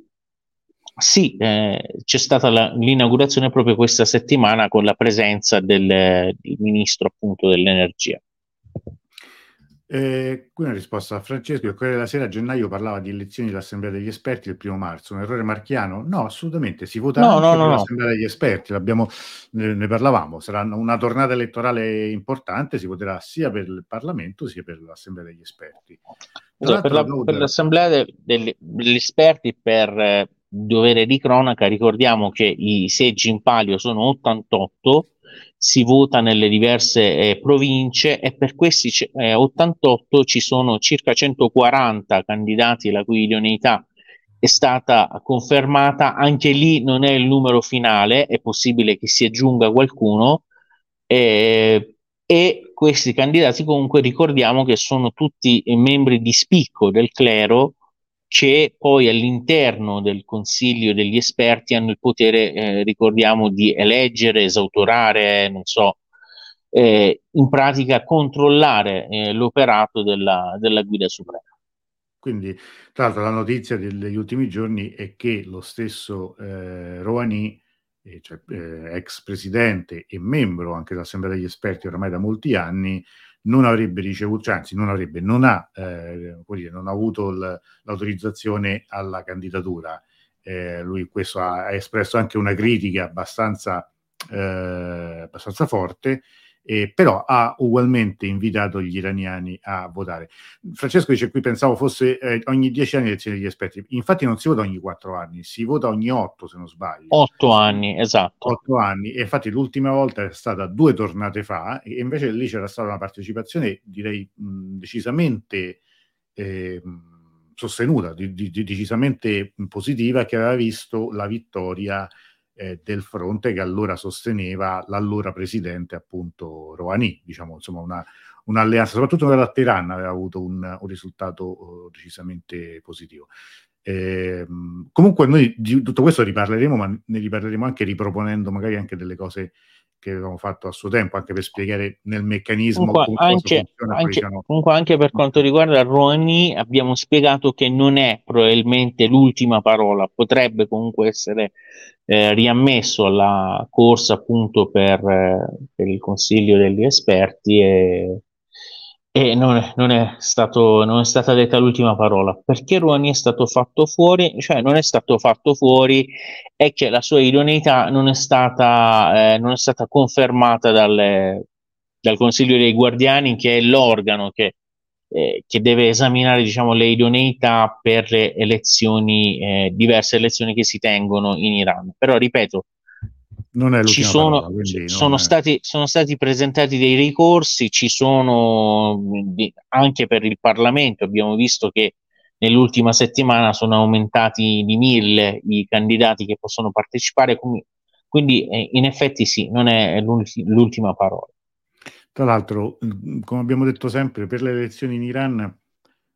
sì, eh, c'è stata la, l'inaugurazione proprio questa settimana con la presenza del, del ministro appunto dell'energia. Eh, qui una risposta a Francesco, il Corriere della Sera a gennaio parlava di elezioni dell'Assemblea degli Esperti il primo marzo, un errore marchiano? No, assolutamente, si vota no, no, no, l'Assemblea degli Esperti, ne, ne, parlavamo, sarà una tornata elettorale importante, si voterà sia per il Parlamento sia per l'Assemblea degli Esperti. Cioè, per, la, per, l'Assemblea de, de, degli Esperti, per eh, dovere di cronaca, ricordiamo che i seggi in palio sono 88, si vota nelle diverse eh, province e per questi eh, 88 ci sono circa 140 candidati la cui idoneità è stata confermata, anche lì non è il numero finale, è possibile che si aggiunga qualcuno. Eh, e questi candidati comunque ricordiamo che sono tutti membri di spicco del clero che poi all'interno del consiglio degli esperti hanno il potere, eh, ricordiamo, di eleggere, esautorare, non so, eh, in pratica controllare eh, l'operato della, della, guida suprema. Quindi, tra l'altro, la notizia degli ultimi giorni è che lo stesso eh, Rouhani, eh, cioè, eh, ex presidente e membro anche dell'Assemblea degli esperti ormai da molti anni, non avrebbe ricevuto, cioè, anzi non avrebbe, non ha, eh, dire, non ha avuto l- l'autorizzazione alla candidatura. Eh, lui questo ha, ha, espresso anche una critica abbastanza, eh, abbastanza forte eh, però ha ugualmente invitato gli iraniani a votare. Francesco dice qui pensavo fosse eh, ogni dieci anni elezioni degli esperti, infatti non si vota ogni quattro anni, si vota ogni otto se non sbaglio. Otto anni, esatto. Otto anni, e infatti l'ultima volta è stata due tornate fa, e invece lì c'era stata una partecipazione direi mh, decisamente... Eh, sostenuta, di, di, decisamente positiva, che aveva visto la vittoria eh, del fronte che allora sosteneva l'allora presidente appunto Rouhani, diciamo insomma una, un'alleanza, soprattutto nella Teheran aveva avuto un, un risultato uh, decisamente positivo. Eh, comunque noi di tutto questo riparleremo, ma ne riparleremo anche riproponendo magari anche delle cose che avevamo fatto a suo tempo, anche per spiegare nel meccanismo comunque, anche, anche, comunque anche per quanto riguarda Rouhani abbiamo spiegato che non è probabilmente l'ultima parola, potrebbe comunque essere eh, riammesso alla corsa appunto per, eh, per, il consiglio degli esperti e, e non, è, non, è stato, non, è, stata detta l'ultima parola. Perché Rouhani è stato fatto fuori? Cioè non è stato fatto fuori è che la sua idoneità non è stata, eh, non è stata confermata dalle, dal Consiglio dei Guardiani che è l'organo che eh, che deve esaminare diciamo, le idoneità per le elezioni, eh, diverse elezioni che si tengono in Iran. Però ripeto, ci sono, parola, sono, è... stati, sono, stati, presentati dei ricorsi, ci sono anche per il Parlamento, abbiamo visto che nell'ultima settimana sono aumentati di mille i candidati che possono partecipare, quindi, eh, in effetti sì, non è l'ultima parola. Tra l'altro, mhmm, come abbiamo detto sempre, per le elezioni in Iran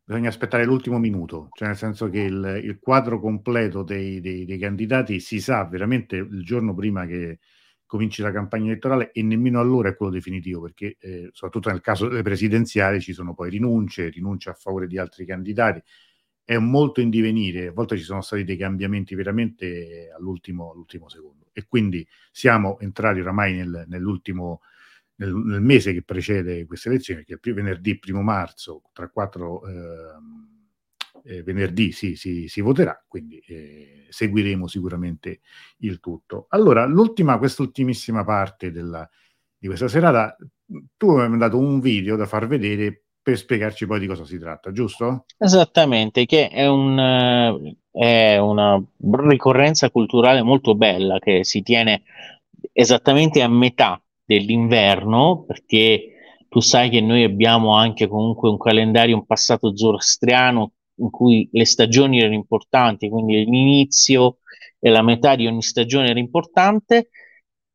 bisogna aspettare l'ultimo minuto, cioè nel senso che il, il quadro completo dei, dei, dei, candidati si sa veramente il giorno prima che cominci la campagna elettorale e nemmeno allora è quello definitivo, perché eh, soprattutto nel caso delle presidenziali ci sono poi rinunce, rinunce a favore di altri candidati, è molto in divenire, a volte ci sono stati dei cambiamenti veramente all'ultimo, all'ultimo secondo. E quindi siamo entrati oramai nel, nell'ultimo nel, nel, mese che precede queste elezioni, che è venerdì primo marzo, tra quattro eh, eh, venerdì si, si, si, voterà, quindi eh, seguiremo sicuramente il tutto. Allora, l'ultima, quest'ultimissima parte della, di questa serata, tu mi hai mandato un video da far vedere per spiegarci poi di cosa si tratta, giusto? Esattamente, che è, un, è una ricorrenza culturale molto bella che si tiene esattamente a metà dell'inverno, perché tu sai che noi abbiamo anche comunque un calendario, un passato zoroastriano in cui le stagioni erano importanti, quindi l'inizio e la metà di ogni stagione era importante.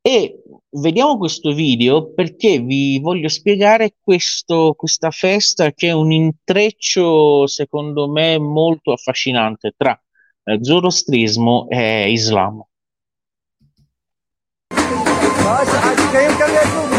E vediamo questo video perché vi voglio spiegare questo, questa festa che è un intreccio, secondo me, molto affascinante tra eh, zoroastrismo e Islam. Ganhei o Allora,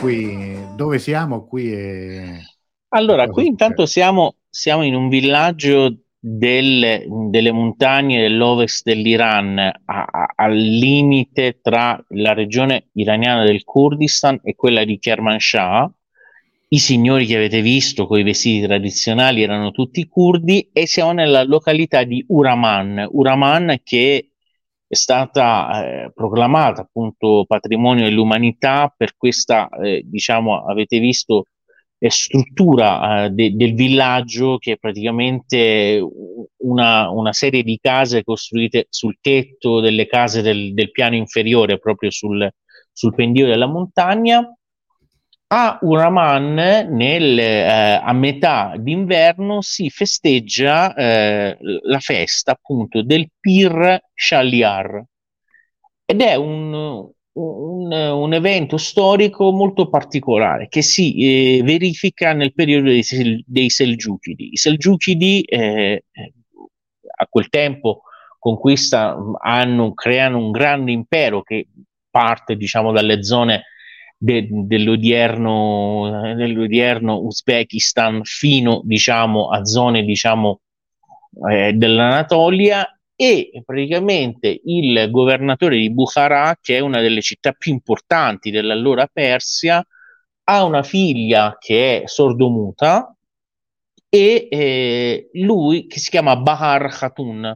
qui. Dove siamo qui? E... Allora, qui intanto siamo, siamo, in un villaggio del, delle montagne dell'ovest dell'Iran, a, a, al limite tra la regione iraniana del Kurdistan e quella di Kermanshah. I signori che avete visto con i vestiti tradizionali erano tutti curdi e siamo nella località di Uraman. Uraman che è stata eh, proclamata appunto patrimonio dell'umanità per questa, eh, diciamo, avete visto, eh, struttura de- del villaggio che è praticamente una, una, serie di case costruite sul tetto delle case del, del piano inferiore, proprio sul, sul pendio della montagna. A Uraman, nel, eh, a metà d'inverno, si festeggia eh, la festa appunto del Pir Shaliar ed è un, un, un, evento storico molto particolare che si eh, verifica nel periodo dei, dei Selgiukidi. I Selgiukidi eh, a quel tempo conquistano, hanno, creano un grande impero che parte diciamo dalle zone de, dell'odierno, dell'odierno Uzbekistan fino diciamo a zone diciamo eh, dell'Anatolia e praticamente il governatore di Bukhara, che è una delle città più importanti dell'allora Persia, ha una figlia che è sordomuta e eh, lui che si chiama Bahar Khatun.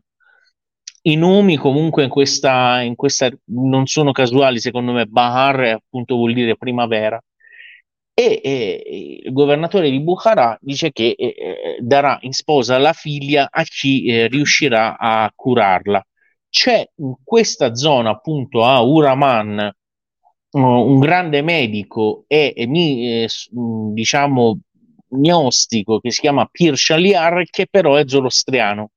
I nomi comunque in questa, in questa non sono casuali, secondo me Bahar appunto vuol dire primavera e eh, il governatore di Bukhara dice che eh, eh, darà in sposa la figlia a chi eh, riuscirà a curarla. C'è in questa zona, appunto a Uraman, uh, un grande medico e, e mi, eh, diciamo gnostico che si chiama Pir Shaliar, che però è zorostriano.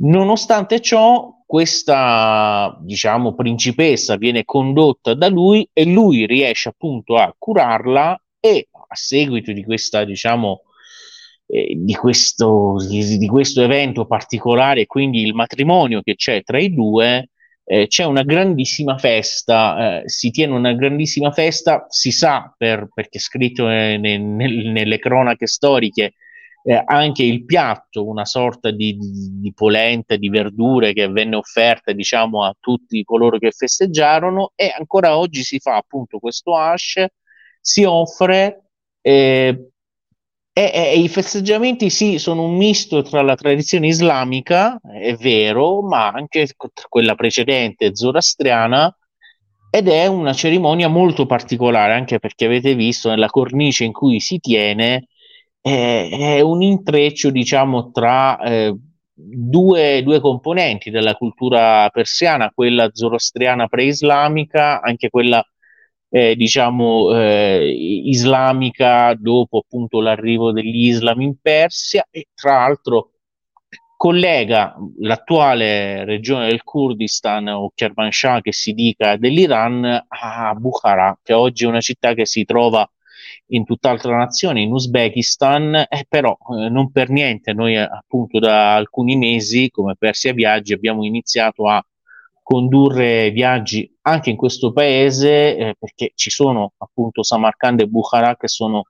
Nonostante ciò, questa diciamo principessa viene condotta da lui e lui riesce appunto a curarla e a seguito di questa diciamo eh, di, questo, di, questo evento particolare quindi il matrimonio che c'è tra i due eh, c'è una grandissima festa eh, si tiene una grandissima festa si sa per, perché è scritto eh, ne, nel, nelle cronache storiche eh, anche il piatto, una sorta di, di, di, polenta, di verdure che venne offerta diciamo a tutti coloro che festeggiarono e ancora oggi si fa appunto questo hash, si offre eh, e, e, i festeggiamenti sì sono un misto tra la tradizione islamica, è vero, ma anche quella precedente zoroastriana ed è una cerimonia molto particolare anche perché avete visto nella cornice in cui si tiene è, un intreccio, diciamo, tra eh, due, due, componenti della cultura persiana, quella zoroastriana pre-islamica, anche quella eh, diciamo eh, islamica dopo appunto l'arrivo dell'Islam in Persia e tra l'altro collega l'attuale regione del Kurdistan o Kermanshah che si dica dell'Iran a Bukhara che oggi è una città che si trova in tutt'altra nazione, in Uzbekistan, eh, però eh, non per niente. Noi eh, appunto da alcuni mesi come Persia Viaggi abbiamo iniziato a condurre viaggi anche in questo paese eh, perché ci sono appunto Samarkand e Bukhara che sono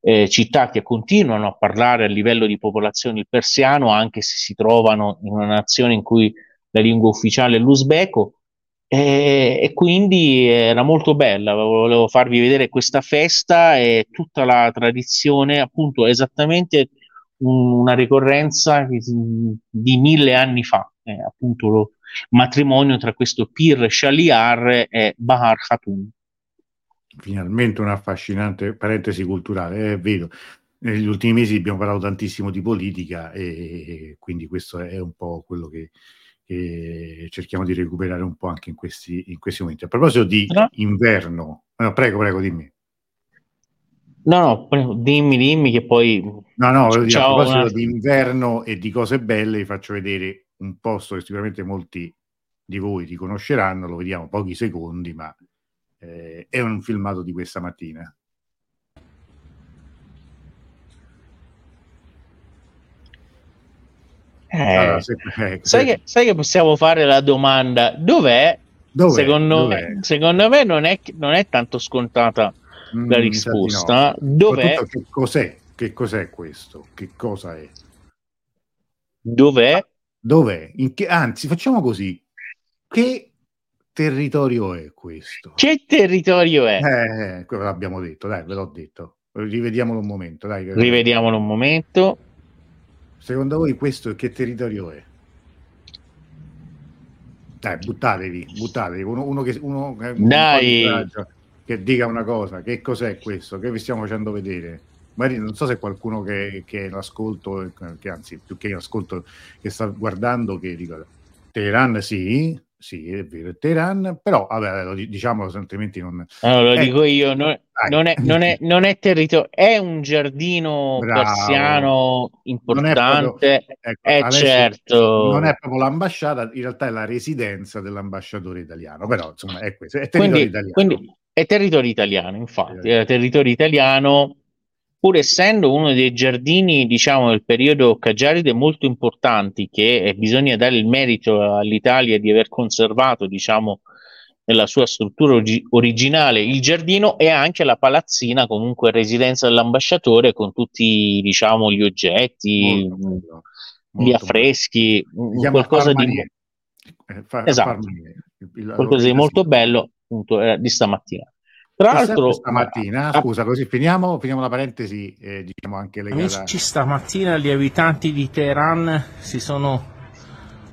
eh, città che continuano a parlare a livello di popolazione il persiano anche se si trovano in una nazione in cui la lingua ufficiale è l'uzbeko e, e, quindi era molto bella, volevo farvi vedere questa festa e tutta la tradizione, appunto, esattamente una ricorrenza di mille anni fa, eh, appunto lo matrimonio tra questo Pir Shaliar e Bahar Khatun. Finalmente un'affascinante parentesi culturale, è vero. Negli ultimi mesi abbiamo parlato tantissimo di politica e quindi questo è un po' quello che, che cerchiamo di recuperare un po' anche in questi, in questi momenti. A proposito di no. inverno, no, prego, prego, dimmi. No, no, dimmi, dimmi che poi... No, no, voglio dire, a proposito una... di inverno e di cose belle, vi faccio vedere un posto che sicuramente molti di voi riconosceranno, lo vediamo pochi secondi, ma eh, è un filmato di questa mattina. Eh, allora, se, eh, sai, che, sai, che, possiamo fare la domanda dov'è? dov'è? Secondo, dov'è? Me, secondo me non è, non è tanto scontata mm, la risposta. No. Dov'è? Che cos'è? Che cos'è questo? Che cosa è? Dov'è? Dov'è? Che, anzi, facciamo così. Che territorio è questo? Che territorio è? Eh, quello l'abbiamo detto, dai, ve l'ho detto. Rivediamolo un momento, dai. Rivediamolo un momento. Secondo voi questo che territorio è? Dai, buttatevi, buttatevi. Uno, uno che, uno, Dai. che dica una cosa. Che cos'è questo? Che vi stiamo facendo vedere? magari non so se qualcuno che, che è in ascolto, che anzi più che in ascolto, che sta guardando, che dica Teheran sì, sì, è vero, è Teheran, però vabbè, lo diciamo altrimenti non... Allora, lo eh, dico io, non, non, è, non, è, non è territorio, è un giardino Bravo. persiano importante, proprio, ecco, è certo... Non è proprio l'ambasciata, in realtà è la residenza dell'ambasciatore italiano, però insomma è questo, è territorio quindi, italiano. Quindi è territorio italiano, infatti, è territorio italiano pur essendo uno dei giardini, diciamo, del periodo Caggiaride molto importanti, che eh, bisogna dare il merito all'Italia di aver conservato, diciamo, nella sua struttura og- originale il giardino e anche la palazzina, comunque residenza dell'ambasciatore, con tutti, diciamo, gli oggetti, molto gli affreschi, qualcosa di... Eh, fa- esatto. qualcosa di molto bello appunto eh, di stamattina. Tra l'altro, stamattina, a... scusa, così finiamo, finiamo la parentesi, eh, diciamo anche legata... Amici, stamattina gli abitanti di Teheran si sono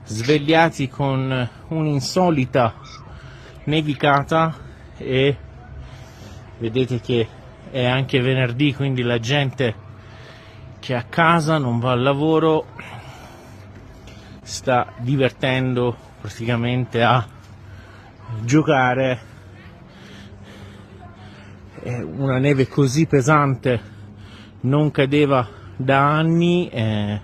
svegliati con un'insolita nevicata e vedete che è anche venerdì, quindi la gente che è a casa non va al lavoro sta divertendo praticamente a giocare una neve così pesante non cadeva da anni, eh,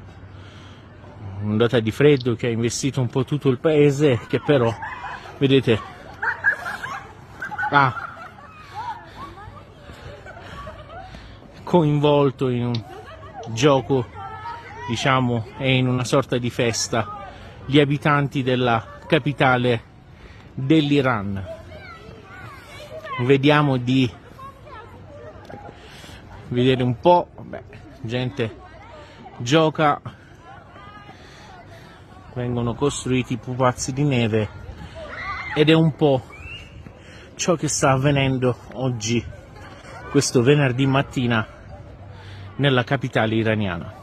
un'ondata di freddo che ha investito un po' tutto il paese, che però, vedete, ha coinvolto in un gioco, diciamo, e in una sorta di festa gli abitanti della capitale dell'Iran. Vediamo di vedere un po', Beh, gente gioca, vengono costruiti pupazzi di neve ed è un po' ciò che sta avvenendo oggi, questo venerdì mattina, nella capitale iraniana.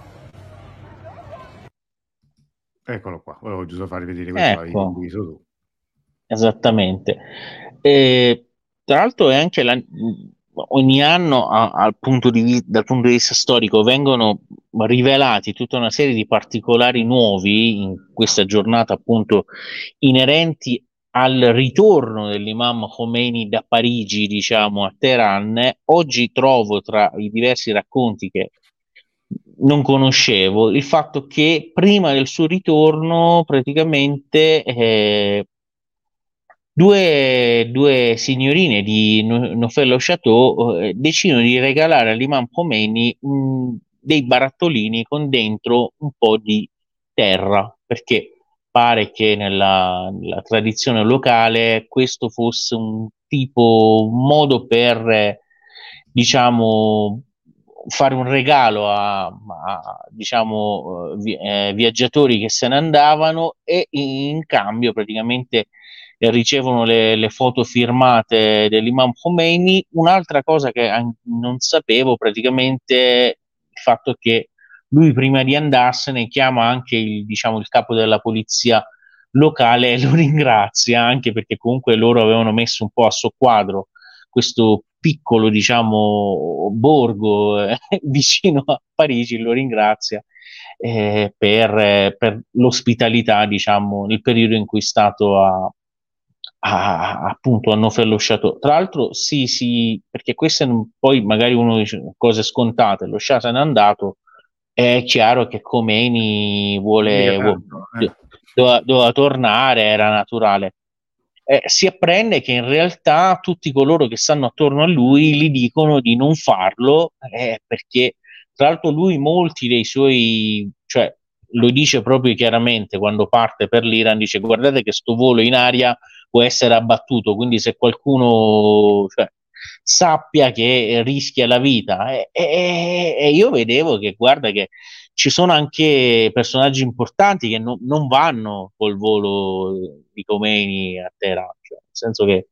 Eccolo qua, volevo giusto farvi vedere questo ecco. visto tu. Esattamente. E, tra l'altro è anche la, ogni anno a, al punto di, dal punto di vista storico vengono rivelati tutta una serie di particolari nuovi in questa giornata appunto inerenti al ritorno dell'imam Khomeini da Parigi diciamo a Teheran. Oggi trovo tra i diversi racconti che non conoscevo il fatto che prima del suo ritorno praticamente eh, Due, due signorine di Nofello Chateau eh, decidono di regalare all'imam Khomeini mh, dei barattolini con dentro un po' di terra, perché pare che nella, nella tradizione locale questo fosse un tipo, un modo per, eh, diciamo, fare un regalo a, a diciamo, vi, eh, viaggiatori che se ne andavano e in cambio praticamente ricevono le, le, foto firmate dell'imam Khomeini. Un'altra cosa che non sapevo praticamente il fatto che lui prima di andarsene chiama anche il, diciamo, il capo della polizia locale e lo ringrazia anche perché comunque loro avevano messo un po' a soqquadro questo piccolo diciamo borgo eh, vicino a Parigi lo ringrazia eh, per, per, l'ospitalità diciamo nel periodo in cui è stato a, a, appunto hanno fellosciato. Tra l'altro, sì, sì, perché queste non, poi magari uno dice cose scontate, lo Shah se n'è andato, è chiaro che Khomeini vuole, vuole eh. doveva, doveva, tornare, era naturale. Eh, si apprende che in realtà tutti coloro che stanno attorno a lui gli dicono di non farlo eh, perché tra l'altro lui molti dei suoi, cioè lo dice proprio chiaramente quando parte per l'Iran, dice guardate che sto volo in aria può essere abbattuto, quindi se qualcuno cioè, sappia che rischia la vita e, e, e, io vedevo che guarda che ci sono anche personaggi importanti che no, non vanno col volo di Comeni a Teheran, cioè, nel senso che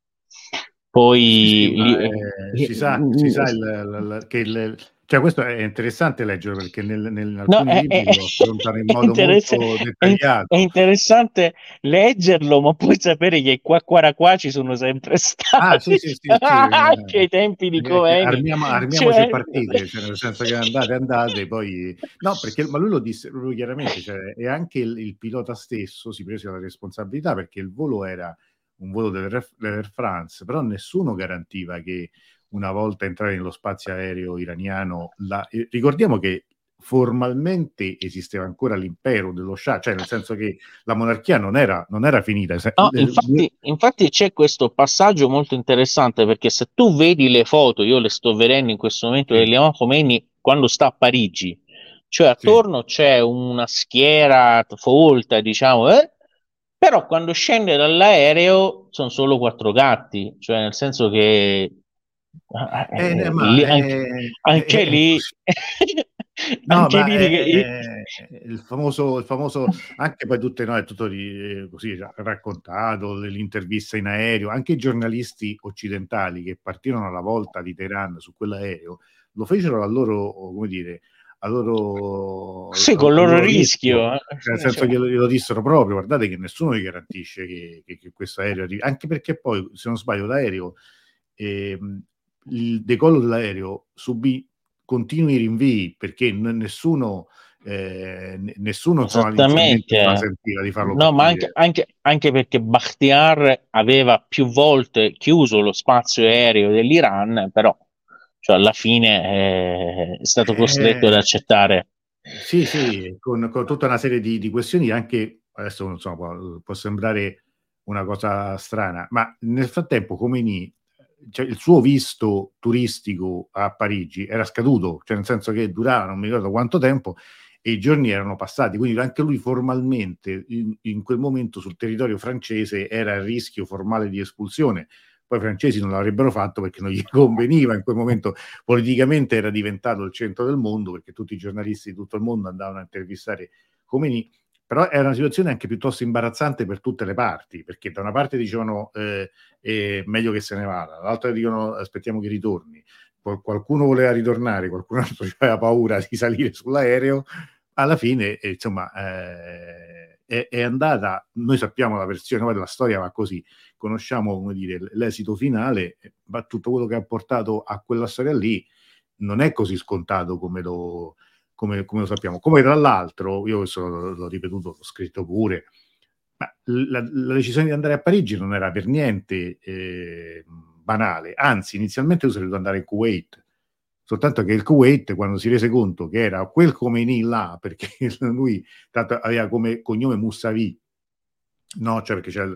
poi sì, sì, lì, eh, si sa, si sa il, il, che il, Cioè, questo è interessante leggere perché nel, nel alcuni no, libri è, lo affrontano in modo molto dettagliato. È, interessante leggerlo, ma puoi sapere che qua qua qua ci sono sempre stati. Ah, sì, sì, sì, sì anche ai tempi di Cohen. Armiamo, armiamoci cioè... partite, cioè, nel senso che andate, andate, poi... No, perché, ma lui lo disse proprio chiaramente, cioè, e anche il, il, pilota stesso si prese la responsabilità perché il volo era un volo dell'Air France, però nessuno garantiva che una volta entrare nello spazio aereo iraniano, la, eh, ricordiamo che formalmente esisteva ancora l'impero dello Shah, cioè nel senso che la monarchia non era, non era finita. No, infatti, infatti, c'è questo passaggio molto interessante perché se tu vedi le foto, io le sto vedendo in questo momento, di Leon Khomeini quando sta a Parigi, cioè attorno sì. c'è una schiera folta, diciamo, eh? però quando scende dall'aereo sono solo quattro gatti, cioè nel senso che eh, eh, ma, lì, anche, anche eh, lì No, anche lì è, il, famoso, il famoso, anche poi tutte no, è tutto di, così raccontato, l'intervista in aereo, anche i giornalisti occidentali che partirono alla volta di Teheran su quell'aereo, lo fecero a loro, come dire, a loro... Sì, con il loro rischio. rischio. Eh. Nel senso cioè. che lo, dissero proprio, guardate che nessuno vi garantisce che, che, che questo aereo arrivi, anche perché poi, se non sbaglio, l'aereo... Eh, il decollo dell'aereo subì continui rinvii perché n- nessuno eh, nessuno Esattamente. sentiva di farlo no, ma anche, anche, anche, perché Bakhtiar aveva più volte chiuso lo spazio aereo dell'Iran però cioè, alla fine eh, è stato costretto eh, ad accettare. Sì sì con, con tutta una serie di, di, questioni anche adesso non so può, può sembrare una cosa strana ma nel frattempo Khomeini cioè, il suo visto turistico a Parigi era scaduto, cioè nel senso che durava non mi ricordo quanto tempo e i giorni erano passati, quindi anche lui formalmente in, in quel momento sul territorio francese era a rischio formale di espulsione. Poi i francesi non l'avrebbero fatto perché non gli conveniva, in quel momento politicamente era diventato il centro del mondo perché tutti i giornalisti di tutto il mondo andavano a intervistare Khomeini però era una situazione anche piuttosto imbarazzante per tutte le parti, perché da una parte dicevano eh, è meglio che se ne vada, dall'altra dicono aspettiamo che ritorni, qualcuno voleva ritornare, qualcun altro aveva paura di salire sull'aereo, alla fine eh, insomma eh, è, è, andata, noi sappiamo la versione, la storia va così, conosciamo come dire, l'esito finale, ma tutto quello che ha portato a quella storia lì non è così scontato come lo, come, come, lo sappiamo. Come tra l'altro, io questo l'ho, ripetuto, l'ho scritto pure, ma la, la, decisione di andare a Parigi non era per niente eh, banale, anzi inizialmente io sarei andare in Kuwait, soltanto che il Kuwait quando si rese conto che era quel Khomeini là, perché lui tanto, aveva come cognome Musavi, no, cioè perché c'è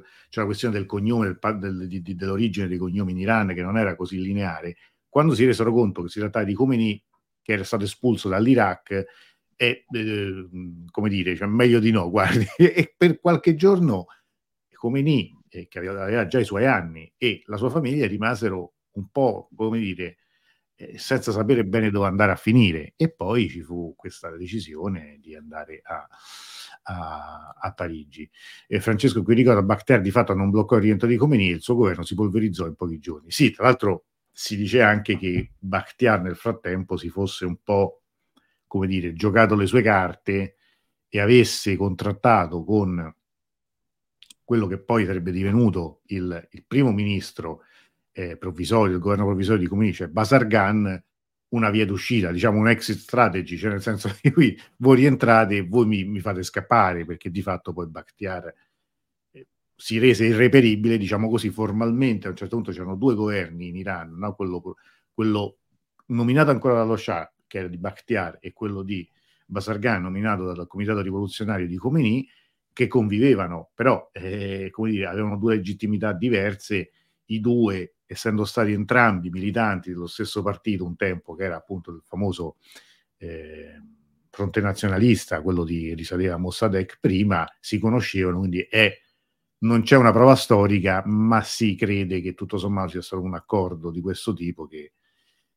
la questione del cognome, del, del, di, dell'origine dei cognomi in Iran che non era così lineare, quando si resero conto che si trattava di Khomeini che era stato espulso dall'Iraq e eh, come dire, cioè meglio di no, guardi, e per qualche giorno Khomeini, eh, che aveva già i suoi anni, e la sua famiglia rimasero un po', come dire, eh, senza sapere bene dove andare a finire. E poi ci fu questa decisione di andare a, a, a Parigi. E Francesco qui ricorda, Bakhtiar di fatto non bloccò il rientro di Khomeini e il suo governo si polverizzò in pochi giorni. Sì, tra l'altro si dice anche che Bakhtiar nel frattempo si fosse un po', come dire, giocato le sue carte e avesse contrattato con quello che poi sarebbe divenuto il, il primo ministro eh, provvisorio, il governo provvisorio di Comuni, cioè Basargan, una via d'uscita, diciamo un exit strategy, cioè nel senso che qui voi rientrate e voi mi, mi fate scappare, perché di fatto poi Bakhtiar si rese irreperibile, diciamo così, formalmente. A un certo punto c'erano due governi in Iran, no? quello, quello, nominato ancora dallo Shah, che era di Bakhtiar, e quello di Basargan, nominato dal Comitato Rivoluzionario di Khomeini, che convivevano, però eh, come dire, avevano due legittimità diverse. I due, essendo stati entrambi militanti dello stesso partito un tempo, che era appunto il famoso eh, fronte nazionalista, quello di risaleva a Mossadegh prima, si conoscevano, quindi è non c'è una prova storica, ma si crede che tutto sommato sia stato un accordo di questo tipo che,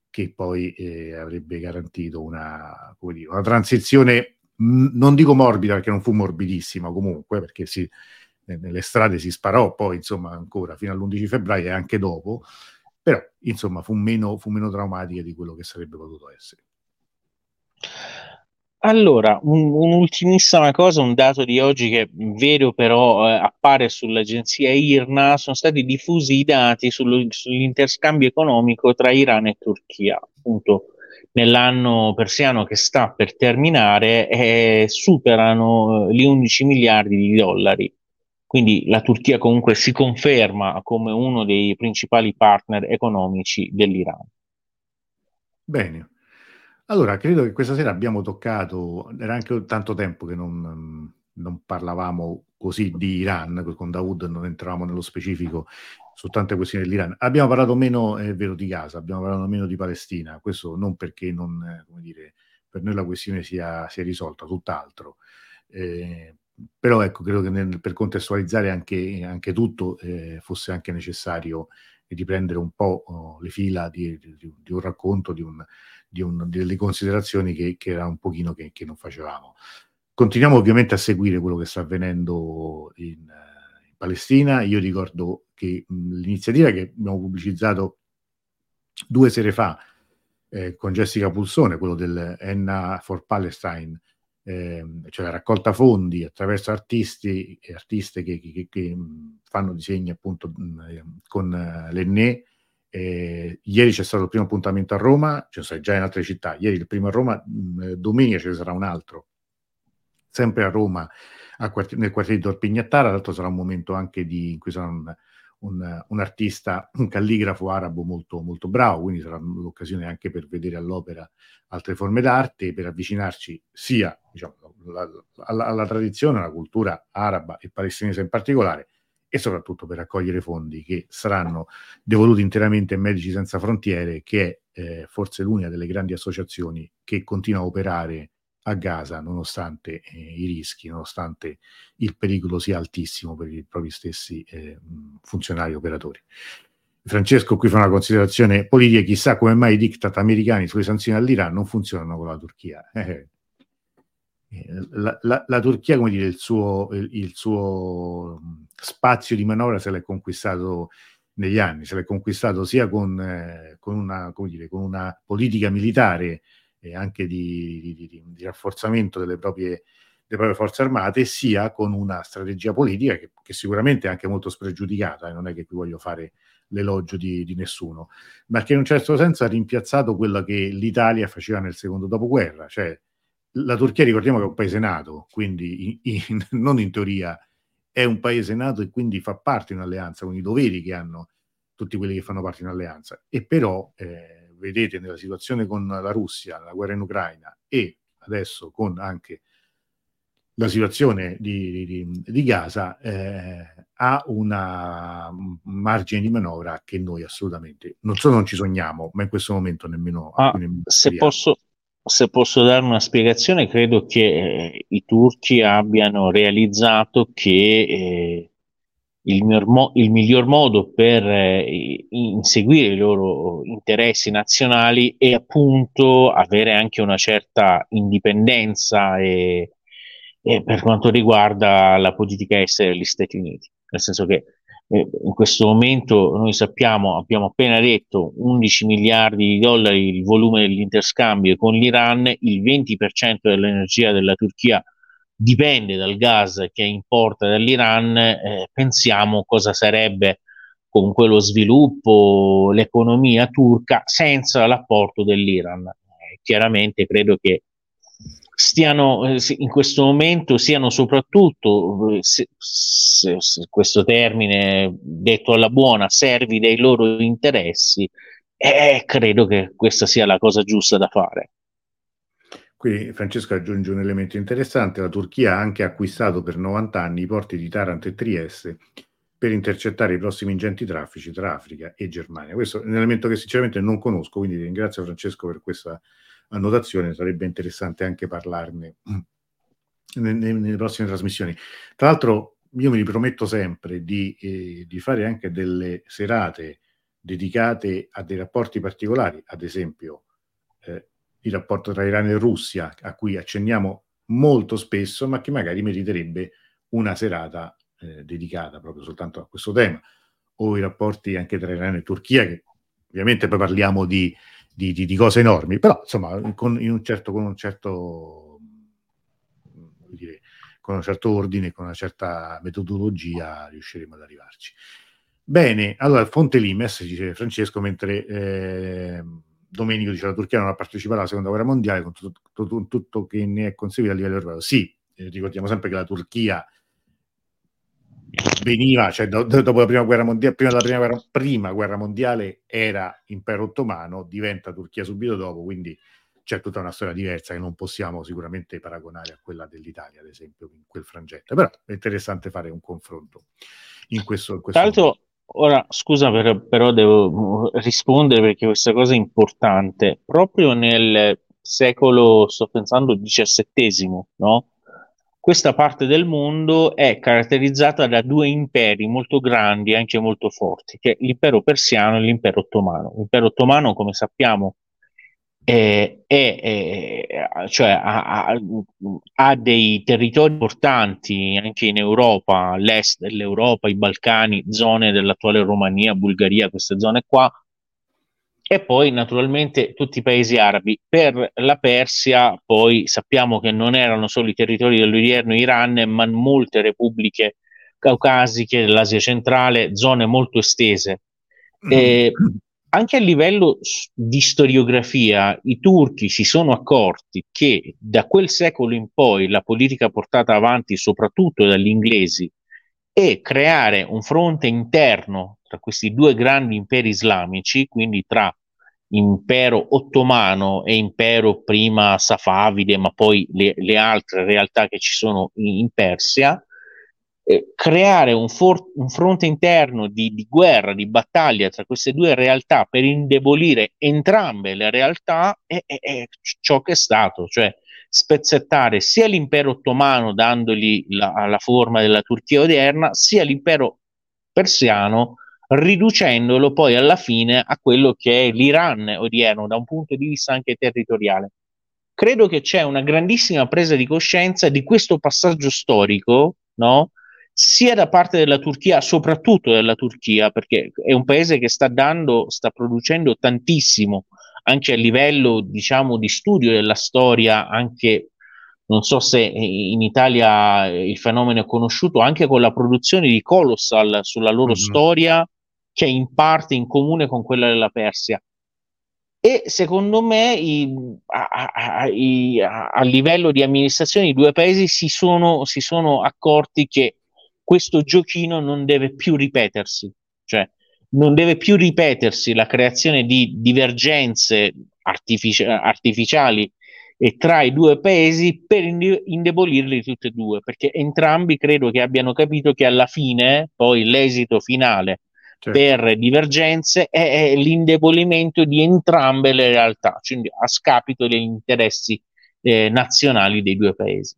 che poi eh, avrebbe garantito una, dire, una transizione, non dico morbida perché non fu morbidissima comunque, perché si, nelle strade si sparò poi insomma ancora fino all'11 febbraio e anche dopo, però insomma fu meno, fu meno traumatica di quello che sarebbe potuto essere. Allora, un, un'ultimissima cosa, un dato di oggi che vedo però eh, appare sull'agenzia IRNA, sono stati diffusi i dati sullo, sull'interscambio economico tra Iran e Turchia, appunto nell'anno persiano che sta per terminare, eh, superano eh, gli 11 miliardi di dollari. Quindi la Turchia comunque si conferma come uno dei principali partner economici dell'Iran. Bene. Allora, credo che questa sera abbiamo toccato, era anche tanto tempo che non, non parlavamo così di Iran, con Dawood non entravamo nello specifico su tante questioni dell'Iran. Abbiamo parlato meno, è vero, di Gaza, abbiamo parlato meno di Palestina, questo non perché non, come dire, per noi la questione sia, sia risolta, tutt'altro. Eh, però ecco, credo che nel, per contestualizzare anche, anche tutto eh, fosse anche necessario riprendere un po' oh, le fila di, di, di, un racconto, di, un, di un, delle considerazioni che, che, era un pochino che, che, non facevamo. Continuiamo ovviamente a seguire quello che sta avvenendo in, in Palestina. Io ricordo che mh, l'iniziativa che abbiamo pubblicizzato due sere fa eh, con Jessica Pulsone, quello del Enna for Palestine, eh, cioè raccolta fondi attraverso artisti e artiste che, che, che fanno disegni appunto mh, con uh, l'Enne. Eh, ieri c'è stato il primo appuntamento a Roma, ci sono già in altre città. Ieri il primo a Roma, mh, domenica ce ne sarà un altro, sempre a Roma, a quart- nel quartiere di Torpignattara. L'altro sarà un momento anche di, in cui sarà un, un, un, artista, un calligrafo arabo molto, molto bravo, quindi sarà l'occasione anche per vedere all'opera altre forme d'arte, per avvicinarci sia diciamo, alla, alla, alla tradizione, alla cultura araba e palestinese in particolare, e soprattutto per raccogliere fondi che saranno devoluti interamente a Medici Senza Frontiere, che è eh, forse l'unica delle grandi associazioni che continua a operare a Gaza nonostante eh, i rischi, nonostante il pericolo sia altissimo per i propri stessi eh, funzionari operatori. Francesco qui fa una considerazione politica, chissà come mai i diktat americani sulle sanzioni all'Iran non funzionano con la Turchia. Eh, la, la, la, Turchia, come dire, il suo, il, il suo, spazio di manovra se l'è conquistato negli anni, se l'è conquistato sia con, eh, con, una, dire, con una politica militare e anche di, di, di, di rafforzamento delle proprie, delle proprie, forze armate, sia con una strategia politica che, che sicuramente è anche molto spregiudicata, e non è che qui voglio fare l'elogio di, di, nessuno, ma che in un certo senso ha rimpiazzato quello che l'Italia faceva nel secondo dopoguerra, cioè la Turchia ricordiamo che è un paese nato, quindi in, in, non in teoria è un paese nato e quindi fa parte di un'alleanza, con i doveri che hanno tutti quelli che fanno parte di un'alleanza, e però eh, vedete nella situazione con la Russia, la guerra in Ucraina e adesso con anche la situazione di, di, di Gaza, eh, ha una, un margine di manovra che noi assolutamente non solo non ci sogniamo, ma in questo momento nemmeno. Ah, nemmeno se, posso, se posso dare una spiegazione, credo che eh, i turchi abbiano realizzato che eh, il, mo- il miglior modo per eh, inseguire i loro interessi nazionali è appunto avere anche una certa indipendenza e, e per quanto riguarda la politica estera degli Stati Uniti. Nel senso che eh, in questo momento noi sappiamo, abbiamo appena detto, 11 miliardi di dollari il volume dell'interscambio con l'Iran, il 20% dell'energia della Turchia dipende dal gas che importa dall'Iran, eh, pensiamo cosa sarebbe comunque lo sviluppo, l'economia turca senza l'apporto dell'Iran. Eh, chiaramente credo che stiano eh, in questo momento siano soprattutto, eh, se, se, se questo termine detto alla buona, servi dei loro interessi, e credo che questa sia la cosa giusta da fare. Qui Francesco aggiunge un elemento interessante, la Turchia ha anche acquistato per 90 anni i porti di Taranto e Trieste per intercettare i prossimi ingenti traffici tra Africa e Germania. Questo è un elemento che sinceramente non conosco, quindi ringrazio Francesco per questa annotazione, sarebbe interessante anche parlarne nelle, nelle prossime trasmissioni. Tra l'altro io mi riprometto sempre di, eh, di fare anche delle serate dedicate a dei rapporti particolari, ad esempio eh, il rapporto tra Iran e Russia, a cui accenniamo molto spesso, ma che magari meriterebbe una serata eh, dedicata proprio soltanto a questo tema, o i rapporti anche tra Iran e Turchia, che ovviamente poi parliamo di, di, di, di cose enormi, però insomma con, un certo, con un certo dire, con un certo ordine, con una certa metodologia riusciremo ad arrivarci. Bene, allora Fonte Limes, dice Francesco, mentre eh, Domenico dice la Turchia non ha partecipato alla seconda guerra mondiale con tutto, tutto, tutto che ne è conseguito a livello europeo. Sì, eh, ricordiamo sempre che la Turchia veniva, cioè do, dopo la prima guerra mondiale, prima della prima guerra, prima guerra mondiale era impero ottomano, diventa Turchia subito dopo, quindi c'è tutta una storia diversa che non possiamo sicuramente paragonare a quella dell'Italia, ad esempio, in quel frangente. Però è interessante fare un confronto in questo. In questo Tra l'altro, ora scusa, per, però devo rispondere perché questa cosa è importante. Proprio nel secolo, sto pensando, XVII, no? Questa parte del mondo è caratterizzata da due imperi molto grandi e anche molto forti, che è l'impero persiano e l'impero ottomano. L'impero ottomano, come sappiamo, è, è, è, cioè, ha, ha, dei territori importanti anche in Europa, all'est dell'Europa, i Balcani, zone dell'attuale Romania, Bulgaria, queste zone qua, e poi naturalmente tutti i paesi arabi. Per la Persia poi sappiamo che non erano solo i territori dell'odierno Iran, ma molte repubbliche caucasiche dell'Asia centrale, zone molto estese. Mm. E anche a livello di storiografia, i turchi si sono accorti che da quel secolo in poi la politica portata avanti soprattutto dagli inglesi è creare un fronte interno tra questi due grandi imperi islamici, quindi tra impero ottomano e impero prima safavide, ma poi le, le altre realtà che ci sono in, in Persia, eh, creare un, for- un, fronte interno di, di, guerra, di battaglia tra queste due realtà per indebolire entrambe le realtà è, è, è ciò che è stato, cioè spezzettare sia l'impero ottomano dandogli la, la forma della Turchia odierna, sia l'impero persiano riducendolo poi alla fine a quello che è l'Iran odierno da un punto di vista anche territoriale. Credo che c'è una grandissima presa di coscienza di questo passaggio storico, no? sia da parte della Turchia, soprattutto della Turchia, perché è un paese che sta dando, sta producendo tantissimo anche a livello, diciamo, di studio della storia, anche non so se in Italia il fenomeno è conosciuto, anche con la produzione di Colossal sulla loro mm-hmm. storia che è in parte in comune con quella della Persia. E secondo me i, a, a, i, a, livello di amministrazione i due paesi si sono, si sono accorti che questo giochino non deve più ripetersi, cioè non deve più ripetersi la creazione di divergenze artifici- artificiali e tra i due paesi per indebolirli tutti e due, perché entrambi credo che abbiano capito che alla fine, poi l'esito finale certo. per divergenze è, è, l'indebolimento di entrambe le realtà, cioè a scapito degli interessi eh, nazionali dei due paesi.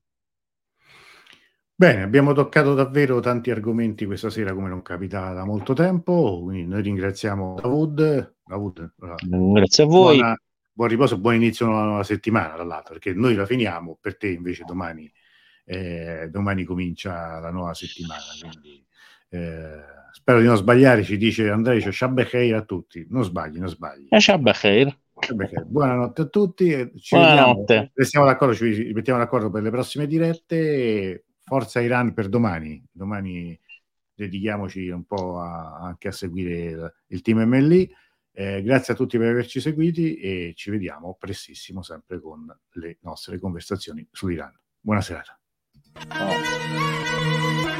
Bene, abbiamo toccato davvero tanti argomenti questa sera come non capitava da molto tempo, quindi noi ringraziamo Davud. Davud Grazie a voi. Buona, buon riposo, buon inizio alla nuova settimana, tra l'altro, perché noi la finiamo, per te invece domani, eh, domani comincia la nuova settimana. Quindi, eh, Spero di non sbagliare, ci dice Andrea, dice Shabbecheir a tutti. Non sbagli, non sbagli. Eh, Shabbecheir. Buonanotte a tutti. Ci Buonanotte. Restiamo d'accordo, ci mettiamo d'accordo per le prossime dirette. Forza Iran per domani. Domani dedichiamoci un po' a, anche a seguire il, il team MLI. Eh, grazie a tutti per averci seguiti e ci vediamo prestissimo sempre con le nostre conversazioni sull'Iran. Buona serata. Oh.